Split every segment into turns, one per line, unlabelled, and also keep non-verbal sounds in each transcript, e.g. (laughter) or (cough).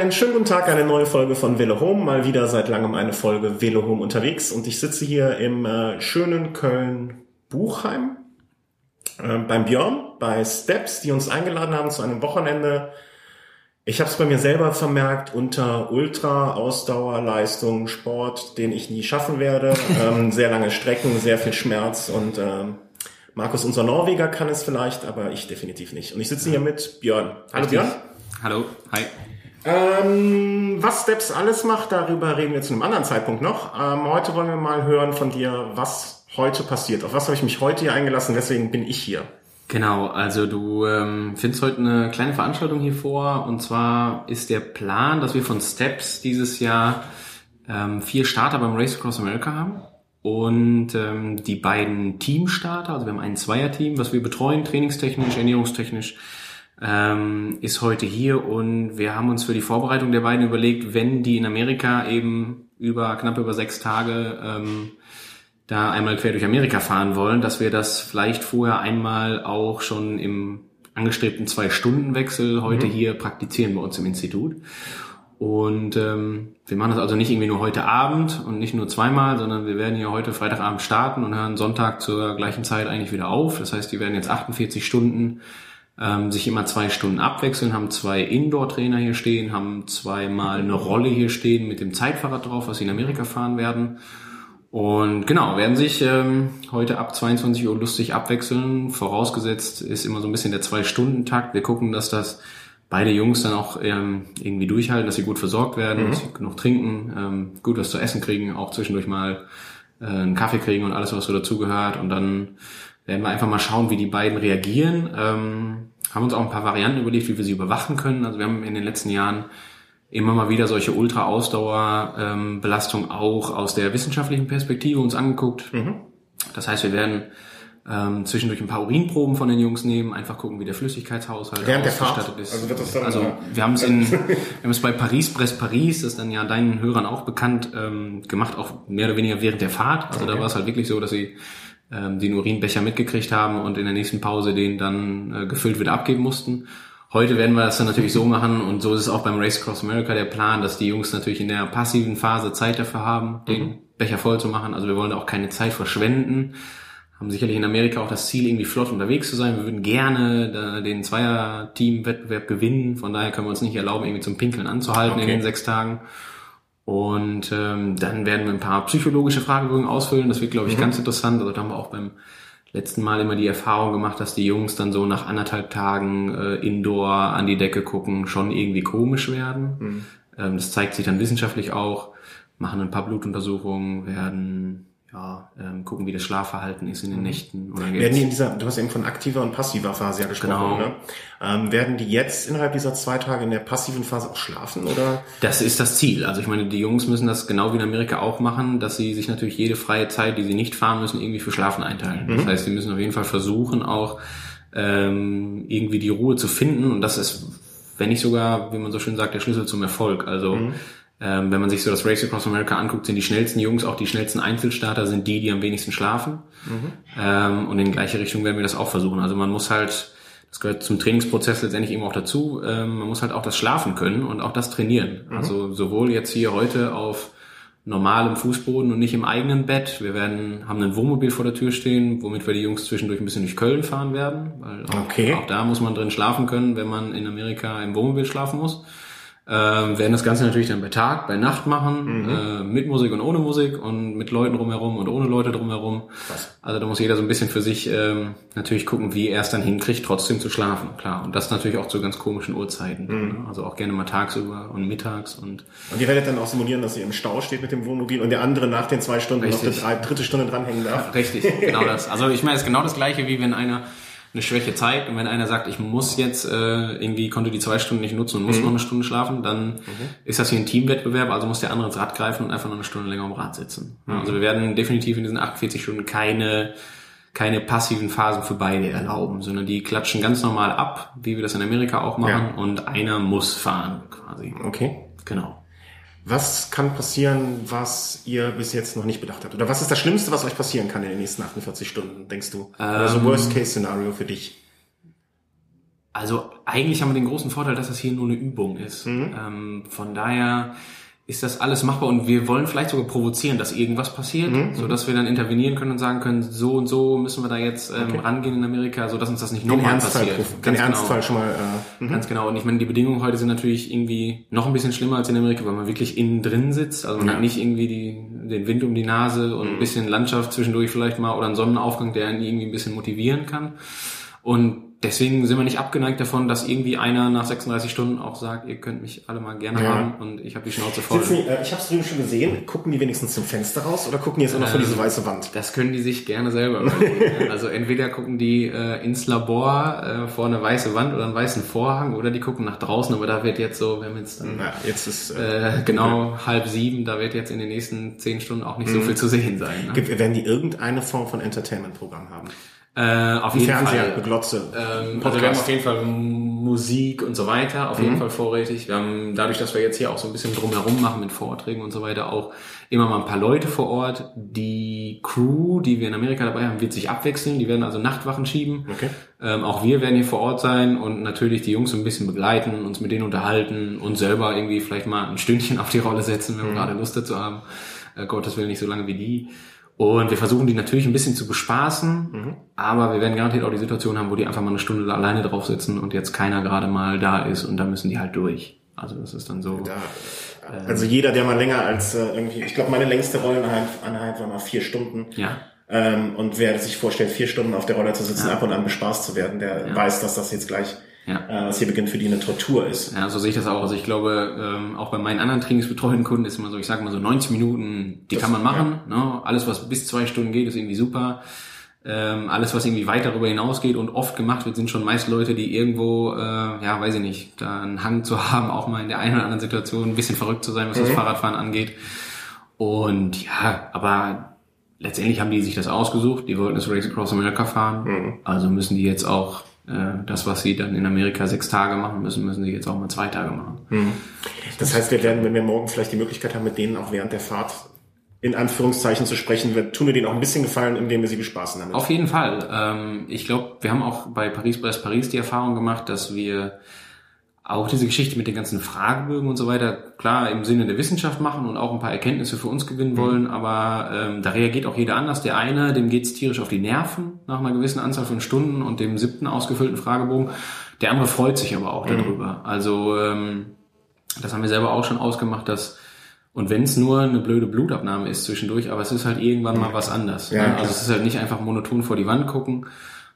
Einen schönen guten Tag, eine neue Folge von Velo Home. Mal wieder seit langem eine Folge Velo Home unterwegs und ich sitze hier im äh, schönen Köln-Buchheim äh, beim Björn, bei Steps, die uns eingeladen haben zu einem Wochenende. Ich habe es bei mir selber vermerkt, unter Ultra, Ausdauer, Leistung, Sport, den ich nie schaffen werde. (laughs) ähm, sehr lange Strecken, sehr viel Schmerz und ähm, Markus, unser Norweger, kann es vielleicht, aber ich definitiv nicht. Und ich sitze hier mit Björn. Hallo
Richtig.
Björn.
Hallo, hi.
Ähm, was Steps alles macht, darüber reden wir zu einem anderen Zeitpunkt noch. Ähm, heute wollen wir mal hören von dir, was heute passiert. Auf was habe ich mich heute hier eingelassen, deswegen bin ich hier.
Genau, also du ähm, findest heute eine kleine Veranstaltung hier vor und zwar ist der Plan, dass wir von Steps dieses Jahr ähm, vier Starter beim Race Across America haben und ähm, die beiden Teamstarter, also wir haben ein Zweierteam, was wir betreuen, trainingstechnisch, ernährungstechnisch, ähm, ist heute hier und wir haben uns für die Vorbereitung der beiden überlegt, wenn die in Amerika eben über knapp über sechs Tage ähm, da einmal quer durch Amerika fahren wollen, dass wir das vielleicht vorher einmal auch schon im angestrebten Zwei-Stunden-Wechsel heute
Mhm.
hier praktizieren bei uns im Institut. Und ähm, wir machen das also nicht irgendwie nur heute Abend und nicht nur zweimal, sondern wir werden hier heute Freitagabend starten und hören Sonntag zur gleichen Zeit eigentlich wieder auf. Das heißt, die werden jetzt 48 Stunden ähm, sich immer zwei Stunden abwechseln, haben zwei Indoor-Trainer hier stehen, haben zweimal eine Rolle hier stehen mit dem Zeitfahrrad drauf, was sie in Amerika fahren werden. Und genau, werden sich ähm, heute ab 22 Uhr lustig abwechseln. Vorausgesetzt ist immer so ein bisschen der Zwei-Stunden-Takt. Wir gucken, dass das beide Jungs dann auch ähm, irgendwie durchhalten, dass sie gut versorgt werden, dass sie genug trinken, ähm, gut was zu essen kriegen, auch zwischendurch mal äh, einen Kaffee kriegen und alles, was so dazugehört. Und dann werden wir einfach mal schauen, wie die beiden reagieren. Ähm, haben uns auch ein paar Varianten überlegt, wie wir sie überwachen können. Also wir haben in den letzten Jahren immer mal wieder solche Ultra-Ausdauer-Belastung auch aus der wissenschaftlichen Perspektive uns angeguckt. Das heißt, wir werden ähm, zwischendurch ein paar Urinproben von den Jungs nehmen, einfach gucken, wie der Flüssigkeitshaushalt
Während der Fahrt?
ausgestattet ist.
Also wird das dann,
also wir haben es in, (laughs) wir haben es bei Paris Brest Paris, das ist dann ja deinen Hörern auch bekannt, ähm, gemacht, auch mehr oder weniger während der Fahrt. Also da war es halt wirklich so, dass sie den Urinbecher mitgekriegt haben und in der nächsten Pause den dann äh, gefüllt wieder abgeben mussten. Heute werden wir das dann natürlich so machen und so ist es auch beim Race Across America der Plan, dass die Jungs natürlich in der passiven Phase Zeit dafür haben, den Becher voll zu machen. Also wir wollen auch keine Zeit verschwenden. Haben sicherlich in Amerika auch das Ziel, irgendwie flott unterwegs zu sein. Wir würden gerne da, den Zweier-Team-Wettbewerb gewinnen. Von daher können wir uns nicht erlauben, irgendwie zum Pinkeln anzuhalten in
Okay.
den sechs Tagen. Und ähm, dann werden wir ein paar psychologische Fragebögen ausfüllen. Das wird, glaube ich, ganz interessant. Also da haben wir auch beim letzten Mal immer die Erfahrung gemacht, dass die Jungs dann so nach anderthalb Tagen äh, Indoor an die Decke gucken, schon irgendwie komisch werden. Ähm, das zeigt sich dann wissenschaftlich auch. Machen ein paar Blutuntersuchungen, werden ja ähm, gucken, wie das Schlafverhalten ist in den Nächten. Und dann
Werden die in dieser, du hast eben von aktiver und passiver Phase ja gesprochen,
Genau.
ne? Ähm, werden die jetzt innerhalb dieser zwei Tage in der passiven Phase auch schlafen oder?
Das ist das Ziel. Also ich meine, die Jungs müssen das genau wie in Amerika auch machen, dass sie sich natürlich jede freie Zeit, die sie nicht fahren müssen, irgendwie für Schlafen einteilen. Das heißt, sie müssen auf jeden Fall versuchen, auch ähm, irgendwie die Ruhe zu finden. Und das ist, wenn nicht sogar, wie man so schön sagt, der Schlüssel zum Erfolg. Also ähm, wenn man sich so das Race Across America anguckt, sind die schnellsten Jungs, auch die schnellsten Einzelstarter, sind die, die am wenigsten schlafen. Ähm, und in gleiche Richtung werden wir das auch versuchen. Also man muss halt, das gehört zum Trainingsprozess letztendlich eben auch dazu, ähm, man muss halt auch das Schlafen können und auch das trainieren. Also sowohl jetzt hier heute auf normalem Fußboden und nicht im eigenen Bett. Wir werden, haben ein Wohnmobil vor der Tür stehen, womit wir die Jungs zwischendurch ein bisschen durch Köln fahren werden. Weil auch,
Okay.
auch da muss man drin schlafen können, wenn man in Amerika im Wohnmobil schlafen muss. Ähm, werden das Ganze natürlich dann bei Tag, bei Nacht machen, äh, mit Musik und ohne Musik und mit Leuten drumherum und ohne Leute drumherum. Also da muss jeder so ein bisschen für sich ähm, natürlich gucken, wie er es dann hinkriegt, trotzdem zu schlafen, klar. Und das natürlich auch zu ganz komischen Uhrzeiten. ne? Also auch gerne mal tagsüber und mittags und
Und ihr werdet dann auch simulieren, dass ihr im Stau steht mit dem Wohnmobil und der andere nach den zwei Stunden noch
Richtig.
die drei- dritte Stunde dranhängen darf.
Richtig, genau das. Also ich meine, es ist genau das gleiche, wie wenn einer eine Schwäche zeigt und wenn einer sagt, ich muss jetzt äh, irgendwie konnte die zwei Stunden nicht nutzen und muss noch eine Stunde schlafen, dann ist das hier ein Teamwettbewerb, also muss der andere ins Rad greifen und einfach noch eine Stunde länger am Rad sitzen. Also wir werden definitiv in diesen 48 Stunden keine keine passiven Phasen für beide erlauben, sondern die klatschen ganz normal ab, wie wir das in Amerika auch machen,
Ja.
und einer muss fahren quasi.
Okay.
Genau.
Was kann passieren, was ihr bis jetzt noch nicht bedacht habt? Oder was ist das Schlimmste, was euch passieren kann in den nächsten 48 Stunden, denkst du? Also Worst-Case-Szenario für dich.
Also eigentlich haben wir den großen Vorteil, dass das hier nur eine Übung ist.
Mhm.
Ähm, von daher ist das alles machbar und wir wollen vielleicht sogar provozieren, dass irgendwas passiert,
Mhm.
so dass wir dann intervenieren können und sagen können, so und so müssen wir da jetzt ähm, rangehen in Amerika, so dass uns das nicht
Den
nochmal
Ernstfall
passiert.
prüfen. Den
Ganz genau.
Ernstfall schon mal. Äh, mhm.
Ganz genau. Und ich meine, die Bedingungen heute sind natürlich irgendwie noch ein bisschen schlimmer als in Amerika, weil man wirklich innen drin sitzt. Also man
Ja.
hat nicht irgendwie die, den Wind um die Nase und ein bisschen Landschaft zwischendurch vielleicht mal oder einen Sonnenaufgang, der einen irgendwie ein bisschen motivieren kann. Und deswegen sind wir nicht abgeneigt davon, dass irgendwie einer nach 36 Stunden auch sagt, ihr könnt mich alle mal gerne
Ja.
haben und ich habe die Schnauze voll.
Sitzen äh, ich habe es drüben schon gesehen. Gucken die wenigstens zum Fenster raus oder gucken die jetzt auch noch vor diese weiße Wand?
Das können die sich gerne selber überlegen. also entweder gucken die äh, ins Labor äh, vor eine weiße Wand oder einen weißen Vorhang oder die gucken nach draußen, aber da wird jetzt so, wir haben jetzt dann
Na, jetzt ist. Äh,
äh, genau halb sieben, da wird jetzt in den nächsten zehn Stunden auch nicht so viel zu sehen sein. Ne?
gibt- werden die irgendeine Form von Entertainment-Programm haben?
Äh, auf jeden
Fernseher,
Fall.
Beglotze,
Ähm, also wir haben auf jeden Fall Musik und so weiter, auf jeden Fall vorrätig. Wir haben dadurch, dass wir jetzt hier auch so ein bisschen drumherum machen mit Vorträgen und so weiter, auch immer mal ein paar Leute vor Ort. Die Crew, die wir in Amerika dabei haben, wird sich abwechseln. Die werden also Nachtwachen schieben.
Okay.
Ähm, auch wir werden hier vor Ort sein und natürlich die Jungs ein bisschen begleiten, uns mit denen unterhalten und selber irgendwie vielleicht mal ein Stündchen auf die Rolle setzen, wenn wir gerade Lust dazu haben. Äh, Gottes Willen nicht so lange wie die. Und wir versuchen die natürlich ein bisschen zu bespaßen, aber wir werden garantiert auch die Situation haben, wo die einfach mal eine Stunde alleine drauf sitzen und jetzt keiner gerade mal da ist und da müssen die halt durch. Also das ist dann so.
Da, also jeder, der mal länger als äh, irgendwie, ich glaube, meine längste Rolleneinheit war mal vier Stunden.
Ja.
Ähm, und wer sich vorstellt, vier Stunden auf der Rolle zu sitzen, ab und an bespaßt zu werden, der weiß, dass das jetzt gleich,
Ja.
äh, was hier beginnt, für die eine Tortur ist.
Ja, so sehe ich das auch. Also ich glaube, ähm, auch bei meinen anderen trainingsbetreuten Kunden ist immer so, ich sage mal so 90 Minuten, die
Das-
kann man machen. Ne? Alles, was bis zwei Stunden geht, ist irgendwie super. Ähm, alles, was irgendwie weit darüber hinausgeht und oft gemacht wird, sind schon meist Leute, die irgendwo, äh, ja, weiß ich nicht, da einen Hang zu haben, auch mal in der einen oder anderen Situation ein bisschen verrückt zu sein, was das Fahrradfahren angeht. Und ja, aber letztendlich haben die sich das ausgesucht. Die wollten das Race Across America fahren. Also müssen die jetzt auch das, was sie dann in Amerika sechs Tage machen müssen, müssen sie jetzt auch mal zwei Tage machen.
Das heißt, wir werden, wenn wir morgen vielleicht die Möglichkeit haben, mit denen auch während der Fahrt in Anführungszeichen zu sprechen, wir tun wir denen auch ein bisschen gefallen, indem wir sie bespaßen damit.
Auf jeden Fall. Ähm, ich glaube, wir haben auch bei Paris Brest Paris die Erfahrung gemacht, dass wir auch diese Geschichte mit den ganzen Fragebögen und so weiter klar im Sinne der Wissenschaft machen und auch ein paar Erkenntnisse für uns gewinnen wollen, aber ähm, da reagiert auch jeder anders. Der eine, dem geht's tierisch auf die Nerven nach einer gewissen Anzahl von Stunden und dem siebten ausgefüllten Fragebogen. Der andere freut sich aber auch darüber. Also ähm, das haben wir selber auch schon ausgemacht, dass und wenn es nur eine blöde Blutabnahme ist zwischendurch, aber es ist halt irgendwann mal was anders.
Ja,
ne? Also es ist halt nicht einfach monoton vor die Wand gucken.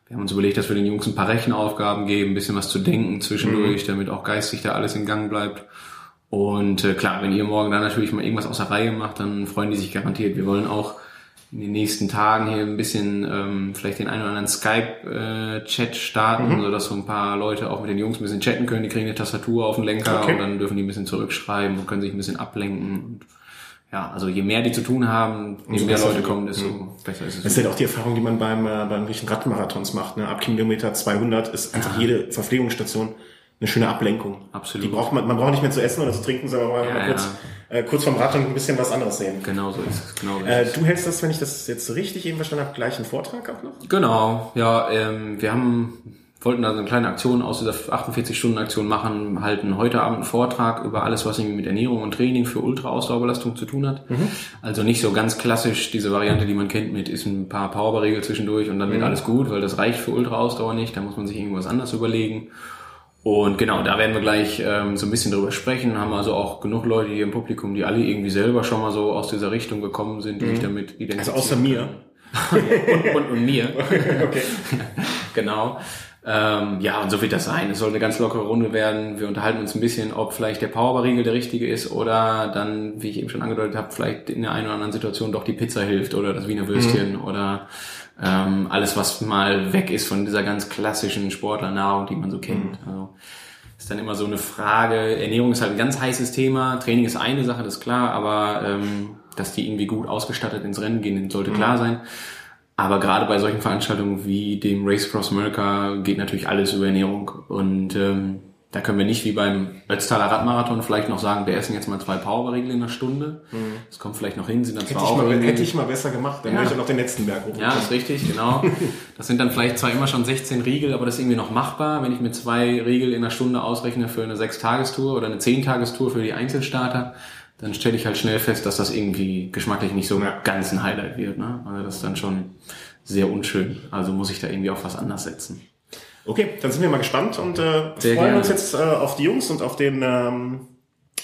Wir haben uns überlegt, dass wir den Jungs ein paar Rechenaufgaben geben, ein bisschen was zu denken zwischendurch, damit auch geistig da alles in Gang bleibt. Und äh, klar, wenn ihr morgen dann natürlich mal irgendwas aus der Reihe macht, dann freuen die sich garantiert. Wir wollen auch in den nächsten Tagen hier ein bisschen ähm, vielleicht den einen oder anderen Skype-Chat starten, sodass so ein paar Leute auch mit den Jungs ein bisschen chatten können. Die kriegen eine Tastatur auf den Lenker
Okay.
und dann dürfen die ein bisschen zurückschreiben und können sich ein bisschen ablenken. Und ja, also je mehr die zu tun haben, je
Umso
mehr. Leute kommen, desto besser ist es.
Das ist halt auch die Erfahrung, die man beim, äh, beim Riechen Radmarathons macht. Ne? Ab Kilometer 200 ist einfach jede Verpflegungsstation eine schöne Ablenkung.
Absolut.
Die braucht man, man braucht nicht mehr zu essen oder zu trinken, sondern man
Ja,
mal kurz,
ja.
äh, kurz vorm Rad und ein bisschen was anderes sehen.
Genau so ist es. Genau so
Äh, du hältst das, wenn ich das jetzt so richtig eben verstanden habe, gleich einen Vortrag auch noch?
Genau, ja, ähm, wir haben wollten da so eine kleine Aktion aus dieser 48-Stunden-Aktion machen, halten heute Abend einen Vortrag über alles, was irgendwie mit Ernährung und Training für Ultra-Ausdauerbelastung zu tun hat. Also nicht so ganz klassisch diese Variante, die man kennt mit ist ein paar Powerregel zwischendurch und dann wird alles gut, weil das reicht für Ultra-Ausdauer nicht, da muss man sich irgendwas anderes überlegen. Und genau, da werden wir gleich ähm, so ein bisschen drüber sprechen. Haben also auch genug Leute hier im Publikum, die alle irgendwie selber schon mal so aus dieser Richtung gekommen sind, die sich damit identifizieren.
Also außer mir. (laughs)
und, und, und mir. (laughs) (laughs) genau. Ähm, ja, und so wird das sein. Es soll eine ganz lockere Runde werden. Wir unterhalten uns ein bisschen, ob vielleicht der Powerbar-Riegel der richtige ist oder dann, wie ich eben schon angedeutet habe, vielleicht in der einen oder anderen Situation doch die Pizza hilft oder das Wiener Würstchen oder ähm, alles, was mal weg ist von dieser ganz klassischen Sportlernahrung, die man so kennt. Also ist dann immer so eine Frage. Ernährung ist halt ein ganz heißes Thema. Training ist eine Sache, das ist klar, aber ähm, dass die irgendwie gut ausgestattet ins Rennen gehen, sollte klar sein. Aber gerade bei solchen Veranstaltungen wie dem Race Across America geht natürlich alles über Ernährung. Und ähm, Da können wir nicht wie beim Ötztaler Radmarathon vielleicht noch sagen, wir essen jetzt mal zwei Powerregeln in einer Stunde. Mhm. Das kommt vielleicht noch hin, sind dann
hätte
zwar
ich, mal, hätte ich mal besser gemacht, dann ja. wäre ich noch den nächsten Berg hoch.
Ja, das ist richtig, genau. (laughs) Das sind dann vielleicht zwar immer schon 16 Riegel, aber das ist irgendwie noch machbar, wenn ich mir zwei Riegel in einer Stunde ausrechne für eine Sechstagestour oder eine Zehntagestour für die Einzelstarter, dann stelle ich halt schnell fest, dass das irgendwie geschmacklich nicht so ja. ganz ein Highlight wird. Ne? Also das ist dann schon sehr unschön. Also muss ich da irgendwie auf was anders setzen.
Okay, dann sind wir mal gespannt und äh, freuen gerne. uns jetzt äh, auf die Jungs und auf den ähm,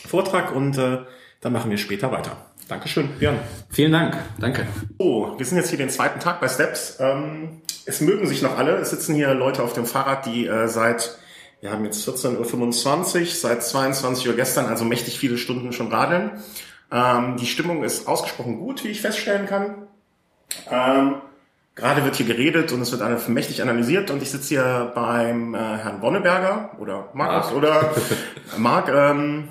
Vortrag und äh, dann machen wir später weiter. Dankeschön, Björn.
Vielen Dank. Danke.
Oh, wir sind jetzt hier den zweiten Tag bei Steps. Ähm, es mögen sich noch alle. Es sitzen hier Leute auf dem Fahrrad, die äh, seit, wir haben jetzt 14.25 Uhr, seit 22 Uhr gestern, also mächtig viele Stunden schon radeln. Ähm, die Stimmung ist ausgesprochen gut, wie ich feststellen kann. Ähm, Gerade wird hier geredet und es wird alles mächtig analysiert und ich sitze hier beim äh, Herrn Bonneberger oder Markus Mark. oder (laughs) Marc, ähm,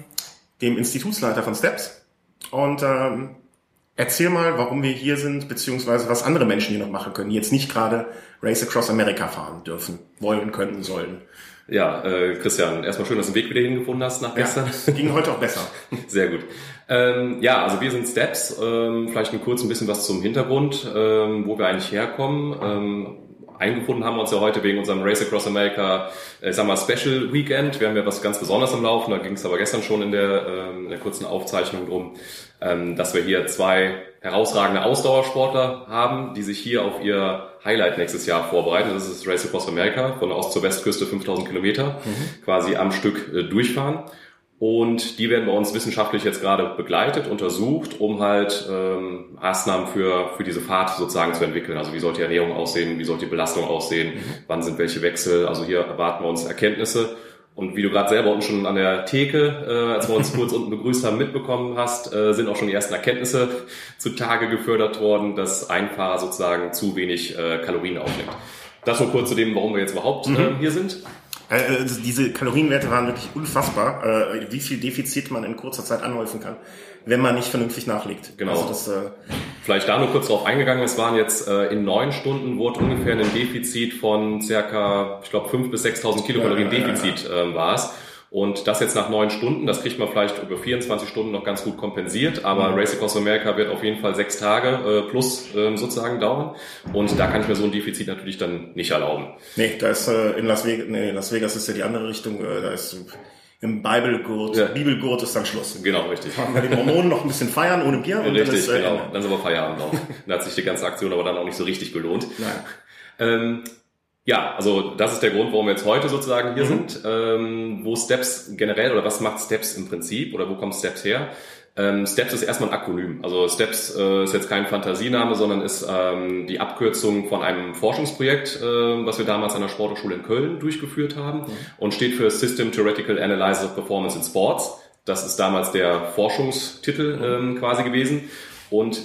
dem Institutsleiter von Steps. Und ähm, erzähl mal, warum wir hier sind, beziehungsweise was andere Menschen hier noch machen können, die jetzt nicht gerade Race Across America fahren dürfen, wollen, könnten, sollen.
Ja, äh, Christian, erstmal schön, dass du den Weg wieder hingefunden hast nach gestern.
Ja, ging heute auch besser. (laughs)
Sehr gut. Ähm, ja, also wir sind Steps. Ähm, vielleicht ein kurz ein bisschen was zum Hintergrund, ähm, wo wir eigentlich herkommen. Ähm, eingefunden haben wir uns ja heute wegen unserem Race Across America, äh, sagen wir Special Weekend. Wir haben ja was ganz Besonderes am Laufen. Da ging es aber gestern schon in der, ähm, in der kurzen Aufzeichnung drum, ähm, dass wir hier zwei herausragende Ausdauersportler haben, die sich hier auf ihr Highlight nächstes Jahr vorbereiten. Das ist das Race Across America, von Ost- zur Westküste 5000 Kilometer, mhm. quasi am Stück äh, durchfahren. Und die werden bei uns wissenschaftlich jetzt gerade begleitet, untersucht, um halt ähm, Maßnahmen für, für diese Fahrt sozusagen zu entwickeln. Also wie sollte die Ernährung aussehen, wie sollte die Belastung aussehen, mhm. wann sind welche Wechsel. Also hier erwarten wir uns Erkenntnisse. Und wie du gerade selber unten schon an der Theke, äh, als wir uns (laughs) kurz unten begrüßt haben, mitbekommen hast, äh, sind auch schon die ersten Erkenntnisse zutage gefördert worden, dass ein Fahrer sozusagen zu wenig äh, Kalorien aufnimmt. Das nur kurz zu dem, warum wir jetzt überhaupt mhm. äh, hier sind.
Also diese Kalorienwerte waren wirklich unfassbar, äh, wie viel Defizit man in kurzer Zeit anhäufen kann, wenn man nicht vernünftig nachlegt.
Genau. Also das, Vielleicht da nur kurz drauf eingegangen. Es waren jetzt äh, in neun Stunden wurde ungefähr ein Defizit von circa, ich glaube, fünf bis 6.000 Kilokalorien Defizit. Ähm, war es. Und das jetzt nach neun Stunden, das kriegt man vielleicht über 24 Stunden noch ganz gut kompensiert, aber mhm. Race Across America wird auf jeden Fall sechs Tage äh, plus ähm, sozusagen dauern. Und da kann ich mir so ein Defizit natürlich dann nicht erlauben.
Nee, da ist äh, in Las Vegas, nee, Las Vegas ist ja die andere Richtung, äh, da ist im Bibelgurt, ja. Bibelgurt ist dann Schluss.
Genau, richtig.
Machen wir die Mormonen noch ein bisschen feiern ohne Bier.
Und richtig, dann ist, äh, genau. Dann ist aber Feierabend auch. dann hat sich die ganze Aktion aber dann auch nicht so richtig gelohnt. Nein. Ähm, ja, also das ist der Grund, warum wir jetzt heute sozusagen hier mhm. sind. Ähm, wo Steps generell oder was macht Steps im Prinzip oder wo kommt Steps her? Ähm, Steps ist erstmal ein Akronym. Also Steps äh, ist jetzt kein Fantasiename, sondern ist ähm, die Abkürzung von einem Forschungsprojekt, äh, was wir damals an der Sporthochschule in Köln durchgeführt haben mhm. und steht für System Theoretical Analysis of Performance in Sports. Das ist damals der Forschungstitel mhm. ähm, quasi gewesen. Und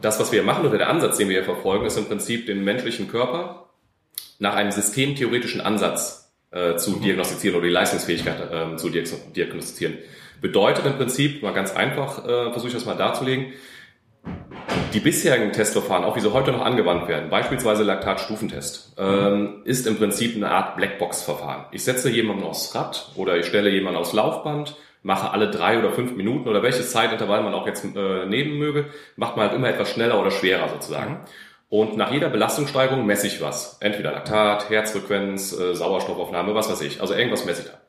das, was wir machen oder der Ansatz, den wir hier verfolgen, ist im Prinzip den menschlichen Körper nach einem systemtheoretischen Ansatz äh, zu mhm. diagnostizieren oder die Leistungsfähigkeit äh, zu diagnostizieren. Bedeutet im Prinzip, mal ganz einfach, äh, versuche ich das mal darzulegen, die bisherigen Testverfahren, auch wie sie heute noch angewandt werden, beispielsweise Laktatstufentest, ähm, ist im Prinzip eine Art Blackbox-Verfahren. Ich setze jemanden aufs Rad oder ich stelle jemanden aufs Laufband, mache alle drei oder fünf Minuten oder welches Zeitintervall man auch jetzt äh, nehmen möge, macht man halt immer etwas schneller oder schwerer sozusagen. Und nach jeder Belastungssteigerung messe ich was. Entweder Laktat, Herzfrequenz, äh, Sauerstoffaufnahme, was weiß ich. Also irgendwas messe ich da.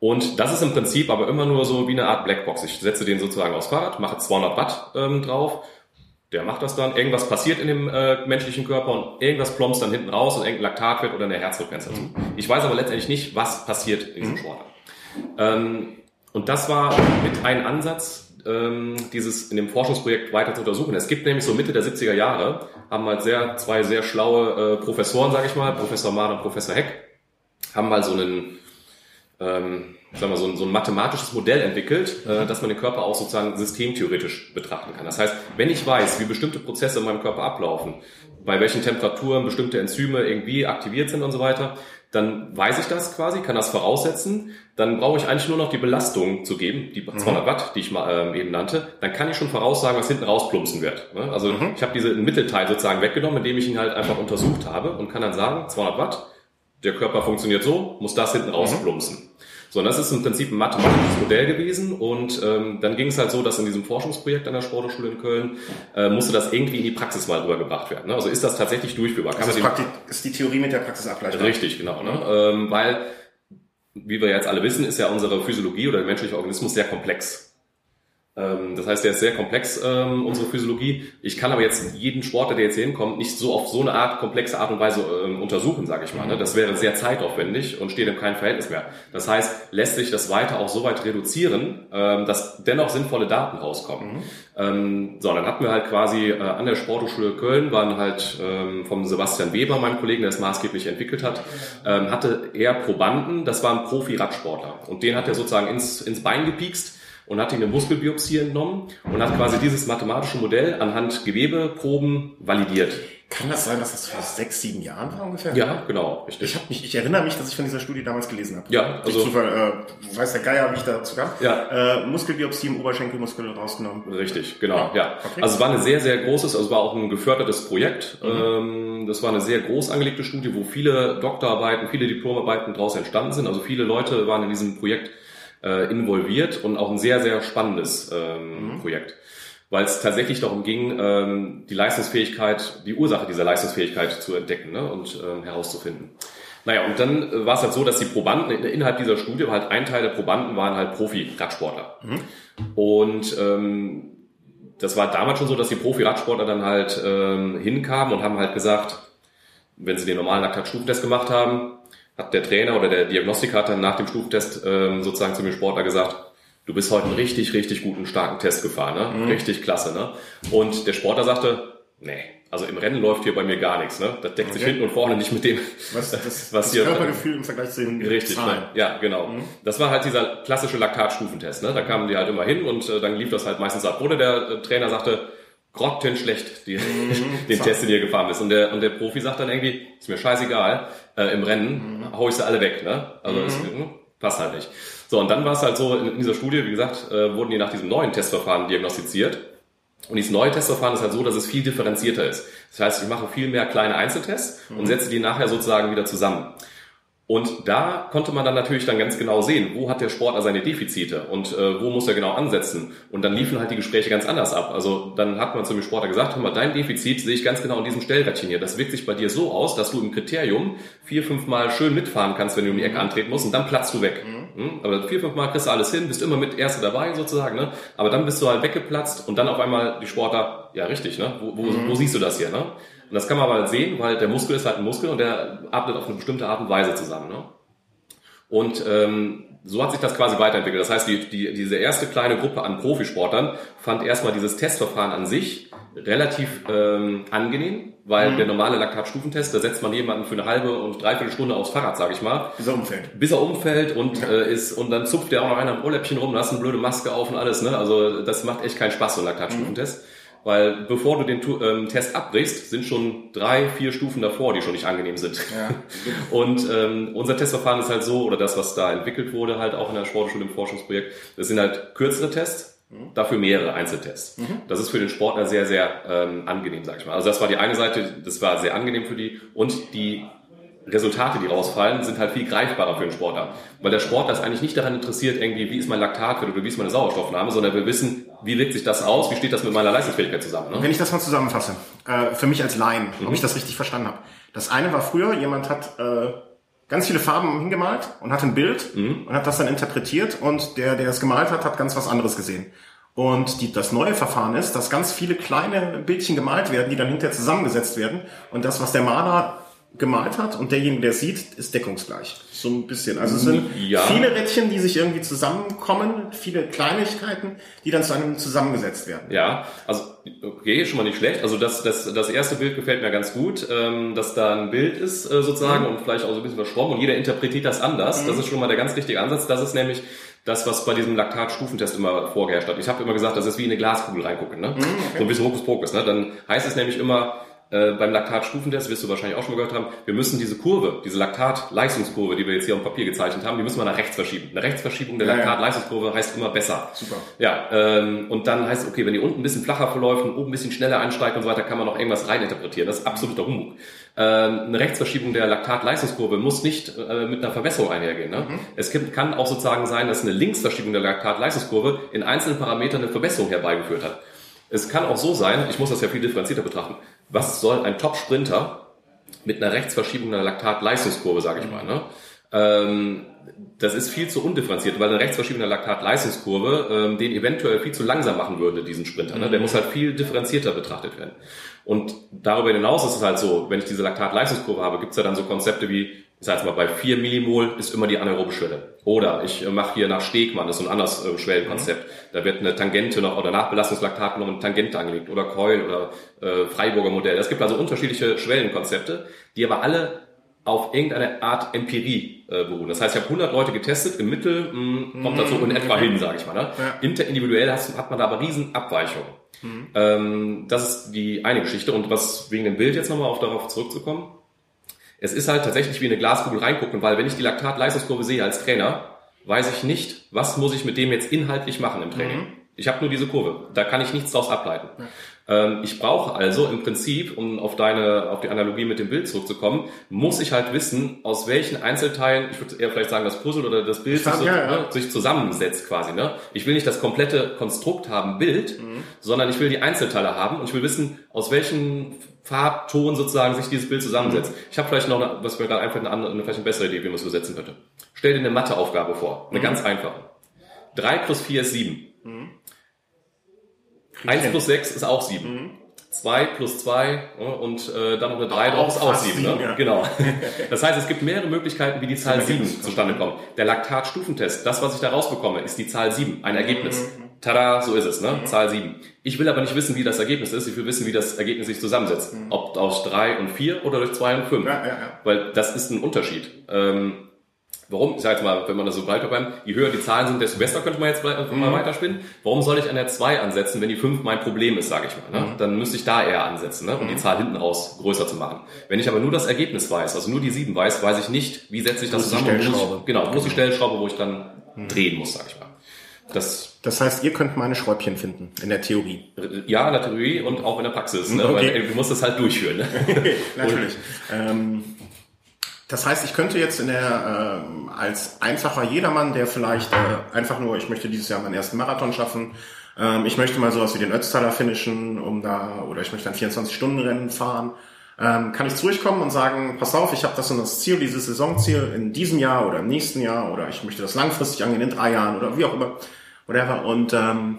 Und das ist im Prinzip aber immer nur so wie eine Art Blackbox. Ich setze den sozusagen aufs Fahrrad, mache 200 Watt ähm, drauf. Der macht das dann. Irgendwas passiert in dem äh, menschlichen Körper und irgendwas plumpst dann hinten raus und irgendein Laktat wird oder eine Herzfrequenz dazu. Ich weiß aber letztendlich nicht, was passiert in diesem mhm. Sport. Ähm, und das war mit einem Ansatz, ähm, dieses in dem Forschungsprojekt weiter zu untersuchen. Es gibt nämlich so Mitte der 70er Jahre, haben halt sehr, zwei sehr schlaue äh, Professoren, sage ich mal, Professor Mahn und Professor Heck, haben mal so einen, ähm, sagen wir, so ein, so ein mathematisches Modell entwickelt, äh, dass man den Körper auch sozusagen systemtheoretisch betrachten kann. Das heißt, wenn ich weiß, wie bestimmte Prozesse in meinem Körper ablaufen, bei welchen Temperaturen bestimmte Enzyme irgendwie aktiviert sind und so weiter, dann weiß ich das quasi, kann das voraussetzen. Dann brauche ich eigentlich nur noch die Belastung zu geben, die 200 mhm. Watt, die ich mal ähm, eben nannte. Dann kann ich schon voraussagen, was hinten rausplumpsen wird. Ne? Also mhm. ich habe diesen Mittelteil sozusagen weggenommen, indem ich ihn halt einfach untersucht habe und kann dann sagen, 200 Watt, der Körper funktioniert so, muss das hinten rausplumpsen. Mhm. Sondern das ist im Prinzip ein mathematisches Modell gewesen und ähm, dann ging es halt so, dass in diesem Forschungsprojekt an der Sporthochschule in Köln äh, musste das irgendwie in die Praxis mal rübergebracht werden. Ne? Also ist das tatsächlich durchführbar? Kann
also
man
ist, ist die Theorie mit der Praxis abgleichbar?
Richtig, genau. Ne? Ähm, weil, wie wir jetzt alle wissen, ist ja unsere Physiologie oder der menschliche Organismus sehr komplex. Ähm, das heißt, der ist sehr komplex, ähm, unsere Physiologie. Ich kann aber jetzt jeden Sportler, der jetzt hier hinkommt, nicht so auf so eine Art, komplexe Art und Weise ähm, untersuchen, sage ich mal. Ne? Das wäre sehr zeitaufwendig und steht in keinem Verhältnis mehr. Das heißt, lässt sich das weiter auch so weit reduzieren, ähm, dass dennoch sinnvolle Daten rauskommen. Mhm. Ähm, so, dann hatten wir halt quasi äh, an der Sporthochschule Köln, waren halt ähm, vom Sebastian Weber, meinem Kollegen, der es maßgeblich entwickelt hat, ähm, hatte er Probanden, das war ein Profi-Radsportler. Und den hat er sozusagen ins, ins Bein gepiekst und hat ihm eine Muskelbiopsie entnommen und hat quasi dieses mathematische Modell anhand Gewebeproben validiert.
Kann das sein, dass das vor sechs, sieben Jahren war ungefähr?
Ja, genau.
Richtig. Ich, hab mich, ich erinnere mich, dass ich von dieser Studie damals gelesen habe.
Ja,
also... Zufall, äh, weiß der Geier, wie ich dazu kam.
Ja.
Äh, Muskelbiopsie im Oberschenkelmuskel rausgenommen.
Richtig, genau. Ja. Okay. Also es war ein sehr, sehr großes, also es war auch ein gefördertes Projekt. Mhm. Ähm, das war eine sehr groß angelegte Studie, wo viele Doktorarbeiten, viele Diplomarbeiten daraus entstanden sind. Also viele Leute waren in diesem Projekt äh, involviert und auch ein sehr, sehr spannendes ähm, mhm. Projekt. Weil es tatsächlich darum ging, ähm, die Leistungsfähigkeit, die Ursache dieser Leistungsfähigkeit zu entdecken ne, und ähm, herauszufinden. Naja, und dann äh, war es halt so, dass die Probanden innerhalb dieser Studie, halt ein Teil der Probanden waren halt Profi-Radsportler. Mhm. Und ähm, das war damals schon so, dass die Profi-Radsportler dann halt ähm, hinkamen und haben halt gesagt, wenn sie den normalen Laktatstufentest gemacht haben, hat der Trainer oder der Diagnostiker hat dann nach dem Stufentest ähm, sozusagen zu dem Sportler gesagt, du bist heute einen richtig, richtig guten, starken Test gefahren, ne? Mhm. Richtig klasse, ne? Und der Sportler sagte, nee, also im Rennen läuft hier bei mir gar nichts, ne? Das deckt okay. sich hinten und vorne nicht mit dem,
was, (laughs) das, was das hier. Körpergefühl im Vergleich zu den
Richtig, Zahlen. Ne? ja, genau. Mhm. Das war halt dieser klassische Laktatstufentest, ne? Da kamen die halt immer hin und äh, dann lief das halt meistens ab. Oder der äh, Trainer sagte, grottenschlecht, die, mhm, (laughs) den Test, den ihr gefahren bist. Und der, und der Profi sagt dann irgendwie, ist mir scheißegal, äh, im Rennen mhm. hau ich sie alle weg, ne? Also mhm. hm, passt halt nicht. So, und dann war es halt so, in, dieser Studie, wie gesagt, äh, wurden die nach diesem neuen Testverfahren diagnostiziert. Und dieses neue Testverfahren ist halt so, dass es viel differenzierter ist. Das heißt, ich mache viel mehr kleine Einzeltests und mhm. setze die nachher sozusagen wieder zusammen. Und da konnte man dann natürlich dann ganz genau sehen, wo hat der Sportler seine Defizite und äh, wo muss er genau ansetzen. Und dann liefen halt die Gespräche ganz anders ab. Also dann hat man zu dem Sportler gesagt, hör mal, dein Defizit sehe ich ganz genau in diesem Stellrädchen hier. Das wirkt sich bei dir so aus, dass du im Kriterium vier, fünf Mal schön mitfahren kannst, wenn du um die Ecke antreten musst und dann platzt du weg. Mhm. Hm? Aber vier, fünf Mal kriegst du alles hin, bist immer mit Erste dabei sozusagen. Ne? Aber dann bist du halt weggeplatzt und dann auf einmal die Sportler, ja richtig, ne? wo, wo, mhm. wo siehst du das hier? Ne? Und das kann man mal sehen, weil der Muskel ist halt ein Muskel und der atmet auf eine bestimmte Art und Weise zusammen. Ne? Und ähm, so hat sich das quasi weiterentwickelt. Das heißt, die, die, diese erste kleine Gruppe an Profisportlern fand erstmal dieses Testverfahren an sich relativ ähm, angenehm, weil mhm. der normale Laktatstufentest, da setzt man jemanden für eine halbe und dreiviertel Stunde aufs Fahrrad, sage ich mal.
Bis er umfällt.
Bis er umfällt und ja. äh, ist und dann zupft der auch noch einer im Ohrläppchen rum, lass eine blöde Maske auf und alles. Ne? Also das macht echt keinen Spaß, so ein Laktatstufentest. Mhm. Weil bevor du den ähm, Test abbrichst, sind schon drei, vier Stufen davor, die schon nicht angenehm sind. Ja. (laughs) Und ähm, unser Testverfahren ist halt so, oder das, was da entwickelt wurde, halt auch in der Sportschule im Forschungsprojekt, das sind halt kürzere Tests, mhm. dafür mehrere Einzeltests. Mhm. Das ist für den Sportler sehr, sehr ähm, angenehm, sag ich mal. Also das war die eine Seite, das war sehr angenehm für die. Und die Resultate, die rausfallen, sind halt viel greifbarer für den Sportler. Weil der Sportler ist eigentlich nicht daran interessiert, irgendwie, wie ist mein Laktatwert oder wie ist meine Sauerstoffnahme, sondern wir wissen, wie wirkt sich das aus, wie steht das mit meiner Leistungsfähigkeit zusammen.
Ne? Wenn ich das mal zusammenfasse, äh, für mich als Laien, mhm. ob ich das richtig verstanden habe. Das eine war früher, jemand hat äh, ganz viele Farben hingemalt und hat ein Bild mhm. und hat das dann interpretiert und der, der es gemalt hat, hat ganz was anderes gesehen. Und die, das neue Verfahren ist, dass ganz viele kleine Bildchen gemalt werden, die dann hinterher zusammengesetzt werden. Und das, was der Maler gemalt hat und derjenige, der sieht, ist deckungsgleich. So ein bisschen. Also es sind ja. viele Rädchen, die sich irgendwie zusammenkommen, viele Kleinigkeiten, die dann zu einem zusammengesetzt werden.
Ja, also okay, schon mal nicht schlecht. Also das, das, das erste Bild gefällt mir ganz gut, ähm, dass da ein Bild ist äh, sozusagen mhm. und vielleicht auch so ein bisschen verschwommen und jeder interpretiert das anders. Mhm. Das ist schon mal der ganz richtige Ansatz. Das ist nämlich das, was bei diesem Laktatstufentest immer vorgeherrscht hat. Ich habe immer gesagt, das ist wie in eine Glaskugel reingucken. Ne? Mhm, okay. So ein bisschen Hokuspokus. Ne? Dann heißt es nämlich immer, äh, beim Laktatstufentest, wirst du wahrscheinlich auch schon mal gehört haben, wir müssen diese Kurve, diese Laktatleistungskurve, die wir jetzt hier auf dem Papier gezeichnet haben, die müssen wir nach rechts verschieben. Eine Rechtsverschiebung der
Ja.
Laktatleistungskurve heißt immer besser.
Super.
Ja, ähm, und dann heißt es, okay, wenn die unten ein bisschen flacher verläuft und oben ein bisschen schneller ansteigt und so weiter, kann man noch irgendwas reininterpretieren. Das ist absoluter Humbug. Ähm, eine Rechtsverschiebung der Laktatleistungskurve muss nicht äh, mit einer Verbesserung einhergehen. Ne? Es gibt, kann auch sozusagen sein, dass eine Linksverschiebung der Laktatleistungskurve in einzelnen Parametern eine Verbesserung herbeigeführt hat. Es kann auch so sein, ich muss das ja viel differenzierter betrachten, was soll ein Top-Sprinter mit einer Rechtsverschiebung der Laktatleistungskurve, sage ich mal, ne? Ähm, das ist viel zu undifferenziert, weil eine Rechtsverschiebung der Laktatleistungskurve ähm, den eventuell viel zu langsam machen würde, diesen Sprinter. Ne? Der muss halt viel differenzierter betrachtet werden. Und darüber hinaus ist es halt so, wenn ich diese Laktatleistungskurve habe, gibt es ja dann so Konzepte wie, ich sag jetzt mal, bei 4 Millimol ist immer die anaerobe Schwelle. Oder ich äh, mache hier nach Stegmann, das ist so ein anderes äh, Schwellenkonzept. Da wird eine Tangente noch, oder Nachbelastungslaktat noch eine Tangente angelegt, oder Keul, oder äh, Freiburger Modell. Es gibt also unterschiedliche Schwellenkonzepte, die aber alle auf irgendeine Art Empirie äh, beruhen. Das heißt, ich habe 100 Leute getestet, im Mittel mh, kommt das so in etwa hin, sage ich mal. Ne?
Ja.
Interindividuell hast, hat man da aber riesen Abweichungen. Ähm, das ist die eine Geschichte. Und was wegen dem Bild jetzt nochmal auf darauf zurückzukommen, es ist halt tatsächlich wie eine Glaskugel reingucken, weil wenn ich die Laktatleistungskurve sehe als Trainer, weiß ich nicht, was muss ich mit dem jetzt inhaltlich machen im Training. Ich habe nur diese Kurve. Da kann ich nichts daraus ableiten. Ähm, ich brauche also im Prinzip, um auf deine, auf die Analogie mit dem Bild zurückzukommen, muss ich halt wissen, aus welchen Einzelteilen, ich würde eher vielleicht sagen, das Puzzle oder das Bild sich, so,
Ja, ja.
Ne, sich zusammensetzt quasi. Ne? Ich will nicht das komplette Konstrukt haben, Bild, sondern ich will die Einzelteile haben und ich will wissen, aus welchen Farbton sozusagen sich dieses Bild zusammensetzt. Ich habe vielleicht noch, eine, was mir gerade einfällt, eine, andere, eine, vielleicht eine bessere Idee, wie man es übersetzen könnte. Stell dir eine Matheaufgabe vor, eine ganz einfache. 3 plus 4 ist 7. 1 plus 6 ist auch 7. 2 plus 2 ja, und äh, dann noch eine 3 drauf ist auch
fast
7. Ne?
sieben, ja.
Genau. (laughs) Das heißt, es gibt mehrere Möglichkeiten, wie die Zahl 7 zustande kommt. Der Laktatstufentest, das, was ich da rausbekomme, ist die Zahl 7, ein Ergebnis. Tada, so ist es, ne? Zahl 7. Ich will aber nicht wissen, wie das Ergebnis ist. Ich will wissen, wie das Ergebnis sich zusammensetzt. Ob aus 3 und 4 oder durch 2 und 5.
Ja, ja, ja.
Weil das ist ein Unterschied. Ähm, Warum? Ich sage jetzt mal, wenn man das so breiter beim, je höher die Zahlen sind, desto besser könnte man jetzt mal mal weiterspinnen. Warum soll ich an der 2 ansetzen, wenn die 5 mein Problem ist, sage ich mal. Ne? Dann müsste ich da eher ansetzen, ne? um die Zahl hinten raus größer zu machen. Wenn ich aber nur das Ergebnis weiß, also nur die 7 weiß, weiß ich nicht, wie setze ich das
Wo die
zusammen. muss
Stellschraube?
ich, genau, wo ist die Stellschraube, wo ich dann drehen muss, sage ich mal. Das
Das heißt, ihr könnt meine Schräubchen finden, in der Theorie.
ja, in der Theorie und auch in der Praxis. Ne?
Okay.
Weil du musst das halt durchführen. Ne? (laughs) (laughs)
Natürlich. Ähm, das heißt, ich könnte jetzt in der ähm, als einfacher Jedermann, der vielleicht äh, einfach nur, ich möchte dieses Jahr meinen ersten Marathon schaffen, ähm, ich möchte mal sowas wie den Ötztaler finishen, um da oder ich möchte ein 24-Stunden-Rennen fahren, ähm, kann ich zu euch kommen und sagen, pass auf, ich habe das und das Ziel, dieses Saisonziel in diesem Jahr oder im nächsten Jahr oder ich möchte das langfristig angehen in drei Jahren oder wie auch immer, whatever. Und ähm,